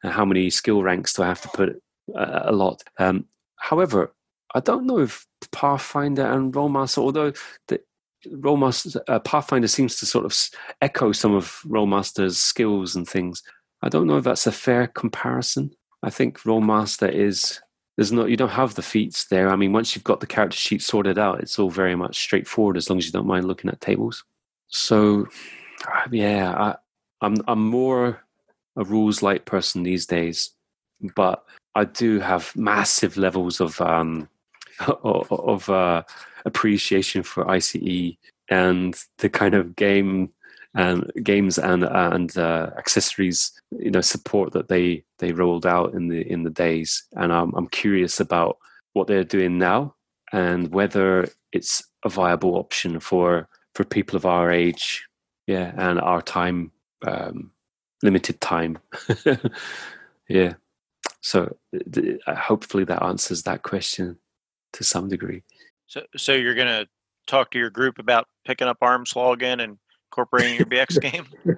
and how many skill ranks do I have to put uh, a lot. Um, however, I don't know if Pathfinder and Rolemaster, although the Rolemaster uh, Pathfinder seems to sort of echo some of Rolemaster's skills and things. I don't know if that's a fair comparison. I think Rolemaster is there's no you don't have the feats there. I mean, once you've got the character sheet sorted out, it's all very much straightforward as long as you don't mind looking at tables. So, yeah, I, I'm I'm more a rules light person these days, but I do have massive levels of um, of uh, appreciation for ICE and the kind of game and games and and uh, accessories you know support that they they rolled out in the in the days. And I'm I'm curious about what they're doing now and whether it's a viable option for for people of our age yeah and our time um, limited time. Yeah. So th- hopefully that answers that question to some degree. So, so you're to talk to your group about picking up Arms again and incorporating your BX game?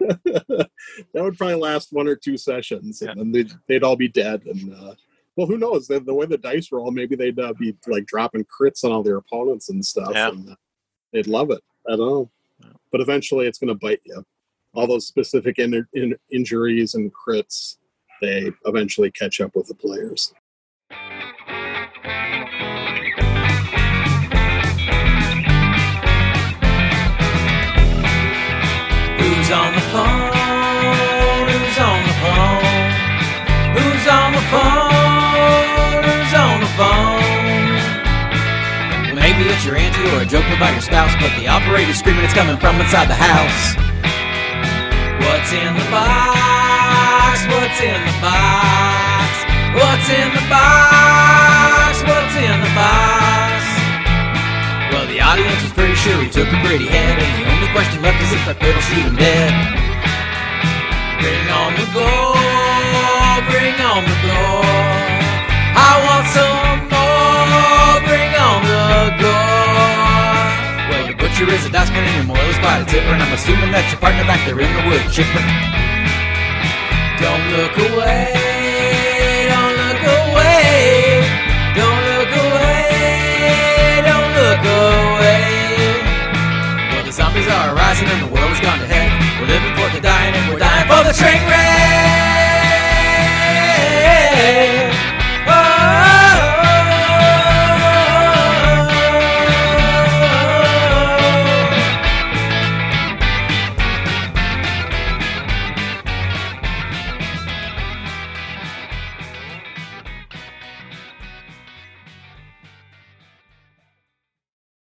that would probably last one or two sessions, Yeah. and then they'd, they'd all be dead. And uh, well, who knows? The, the way the dice roll, maybe they'd uh, be like dropping crits on all their opponents and stuff, Yeah. and uh, they'd love it. I don't know, but eventually it's going to bite you. All those specific in, in, injuries and crits, they eventually catch up with the players. Who's on the phone? Who's on the phone? Who's on the phone? Who's on the phone? Maybe it's your auntie or a joke about your spouse, but the operator's screaming it's coming from inside the house. What's in the box? What's in the box? What's in the box? What's in the box? The audience was pretty sure he took a pretty head, and the only question left is if that fiddle shoot him dead. Bring on the gold, bring on the gold. I want some more, bring on the gold. Well, your butcher is a dustman and your moil is quite a tipper, and I'm assuming that your partner back there in the wood chipper. Don't look away, waves are rising and the world is gone to heck. We're living for the dying and we're dying for the train wreck.